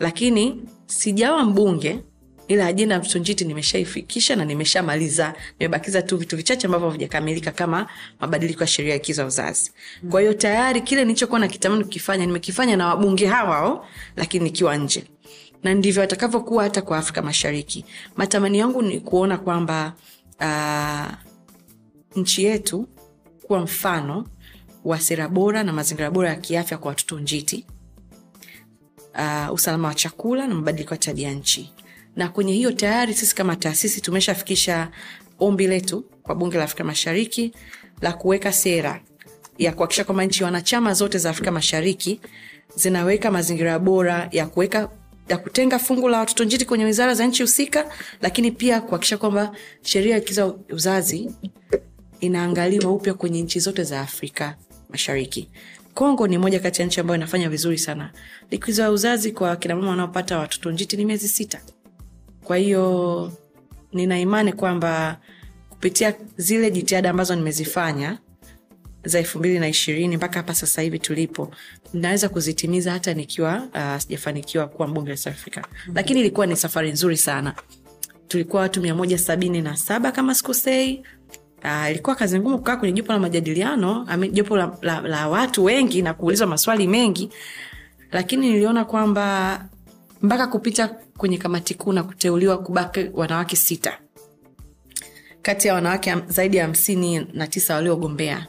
lakini sijawa mbunge ila ajenda ya mtoto njiti nimeshaifikisha na nimeshamaliza. Nimebakiza tu vitu vichache ambavyo havijakamilika kama mabadiliko ya sheria ya kiza uzazi. Kwa hiyo tayari kile nilichokuwa nakitamani kukifanya nimekifanya na wabunge hawao lakini nikiwa nje. Na ndivyo atakavyokuwa hata kwa afrika mashariki. Matamani yangu ni kuona kwamba uh, nchi yetu kuwa mfano wa sera bora na mazingira bora ya kiafya kwa watoto njiti uh, usalama wa chakula na mabadiliko ya tabia nchi. Na kwenye hiyo tayari sisi kama taasisi tumeshafikisha ombi letu kwa bunge la afrika mashariki la kuweka sera ya kuhakikisha kwamba nchi wanachama zote za afrika mashariki zinaweka mazingira bora ya kuweka ya kutenga fungu la watoto njiti kwenye wizara za nchi husika lakini pia kuhakikisha kwamba sheria ya uzazi inaangaliwa upya kwenye nchi zote za afrika mashariki kongo ni moja kati ya nchi ambayo inafanya vizuri sana. Likizo ya uzazi kwa kinamama wanaopata watoto njiti ni miezi sita. Kwa hiyo nina imani kwamba kupitia zile jitihada ambazo nimezifanya za elfu mbili na ishirini mpaka hapa sasa hivi tulipo naweza kuzitimiza hata nikiwa uh, sijafanikiwa kuwa mbunge wa South Africa. Mm-hmm. lakini ilikuwa ni safari nzuri sana. Tulikuwa watu mia moja sabini na saba kama sikosei Uh, ilikuwa kazi ngumu kukaa kwenye jopo la majadiliano jopo la, la, la watu wengi na kuulizwa maswali mengi lakini niliona kwamba mpaka kupita kwenye kamati kuu na kuteuliwa kubaki wanawake sita kati ya wanawake zaidi ya hamsini na tisa waliogombea.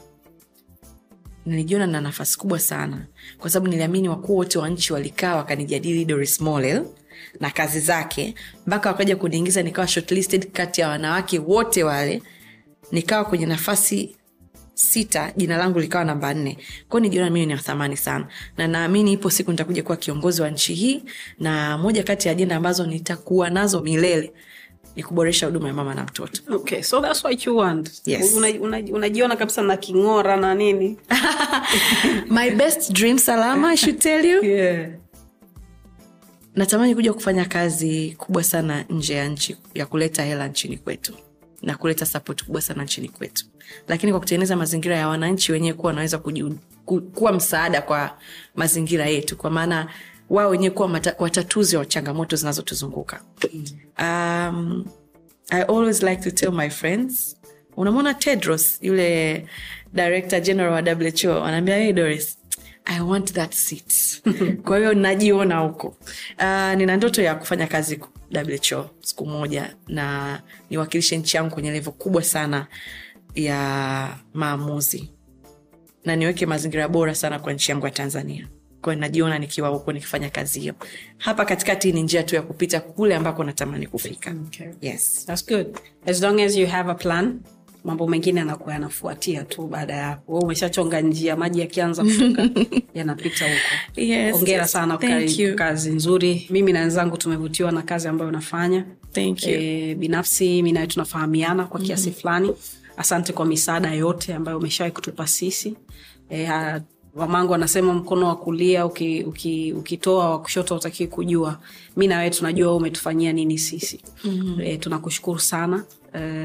Nilijiona na nafasi kubwa sana kwa sababu niliamini wakuu wote wa nchi walikaa wakanijadili doris molel na kazi zake mpaka wakaja kuniingiza nikawa shortlisted kati ya wanawake wote wale nikawa kwenye nafasi sita jina langu likawa namba nne. Kwao nijiona mimi ni wathamani sana. Na naamini ipo siku nitakuja kuwa kiongozi wa nchi hii na moja kati ya ajenda ambazo nitakuwa nazo milele ni kuboresha huduma ya mama na mtoto. Okay so that's what you want. Yes. unajiona una, una kabisa na king'ora na nini? My best dream salama I should tell you. Yeah. natamani kuja kufanya kazi kubwa sana nje ya nchi ya kuleta hela nchini kwetu na kuleta sapoti kubwa sana nchini kwetu. Lakini kwa kutengeneza mazingira ya wananchi wenyewe kuwa wanaweza kuji- ku, kuwa msaada kwa mazingira yetu kwa maana wao wenyewe kuwa watatuzi wa changamoto zinazotuzunguka. Um, i always like to tell my friends unamwona tedros yule director general wa who anaambia hey doris i want that seat. Kwa hiyo najiona huko. Uh, nina ndoto ya kufanya kazi who siku moja na niwakilishe nchi yangu kwenye levo kubwa sana ya maamuzi. Na niweke mazingira bora sana kwa nchi yangu ya tanzania. Kwa najiona nikiwa huko nikifanya kazi hiyo. Hapa katikati ni njia tu ya kupita kule ambako natamani kufika. Okay. yes. That's good. As long as you have a plan, mambo mengine yanakuwa yanafuatia tu baada ya hapo. Wewe umeshachonga njia, maji yakianza kutoka yanapita huko. Yes, Hongera sana kwa kazi- nzuri. Mimi na wenzangu tumevutiwa na kazi ambayo unafanya. Thank you. E, binafsi mi nawe tunafahamiana kwa kiasi fulani. Asante kwa misaada yote ambayo umeshawahi kutupa sisi. E, ha, wamangu wanasema mkono wa kulia uki, uki, wa kushoto utakii kujua. Mi na wewe tunajua umetufanyia nini sisi. mm-hmm. E, tunakushukuru sana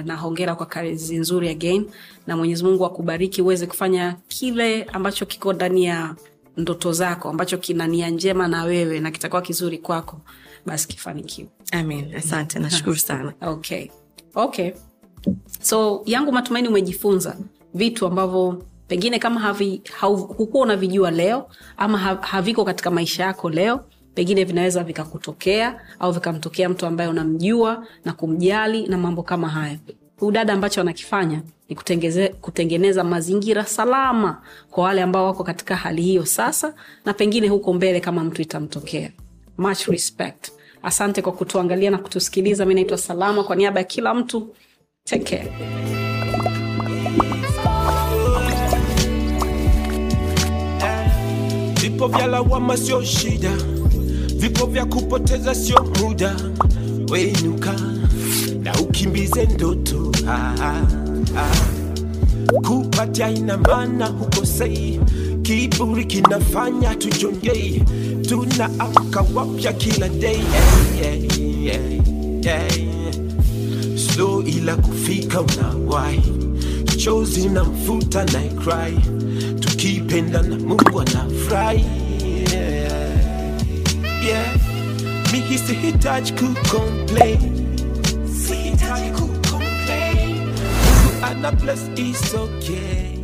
na hongera kwa kazi nzuri again, na Mwenyezi Mungu akubariki uweze kufanya kile ambacho kiko ndani ya ndoto zako ambacho kina nia njema na wewe na kitakuwa kizuri kwako, basi kifanikiwe. amin asante. Nashukuru sana. Okay. Okay. So yangu matumaini umejifunza vitu ambavyo pengine kama havi, hukuwa unavijua leo ama ha, haviko katika maisha yako leo pengine vinaweza vikakutokea au vikamtokea mtu ambaye unamjua na kumjali na mambo kama hayo. Huyu dada ambacho anakifanya ni kutengeneza mazingira salama kwa wale ambao wako katika hali hiyo sasa na pengine huko mbele kama mtu itamtokea. Much respect. Asante kwa kutuangalia na kutusikiliza. Mi naitwa salama kwa niaba ya kila mtu. Take vipo vya lawama sio shida vipo vya kupoteza sio muda. Wenuka na ukimbize ndoto. Ah, ah, ah. kupatia ina maana hukosei. Kiburi kinafanya tujongei. Tunaamka wapya kila day. Yeah, yeah, yeah, yeah. slow ila kufika unawai chozi na mfuta na cry. Tukipenda na mungu anafurahi yeah. mi sihitaji kucomplain sihitaji kucomplain mungu ana bless is okay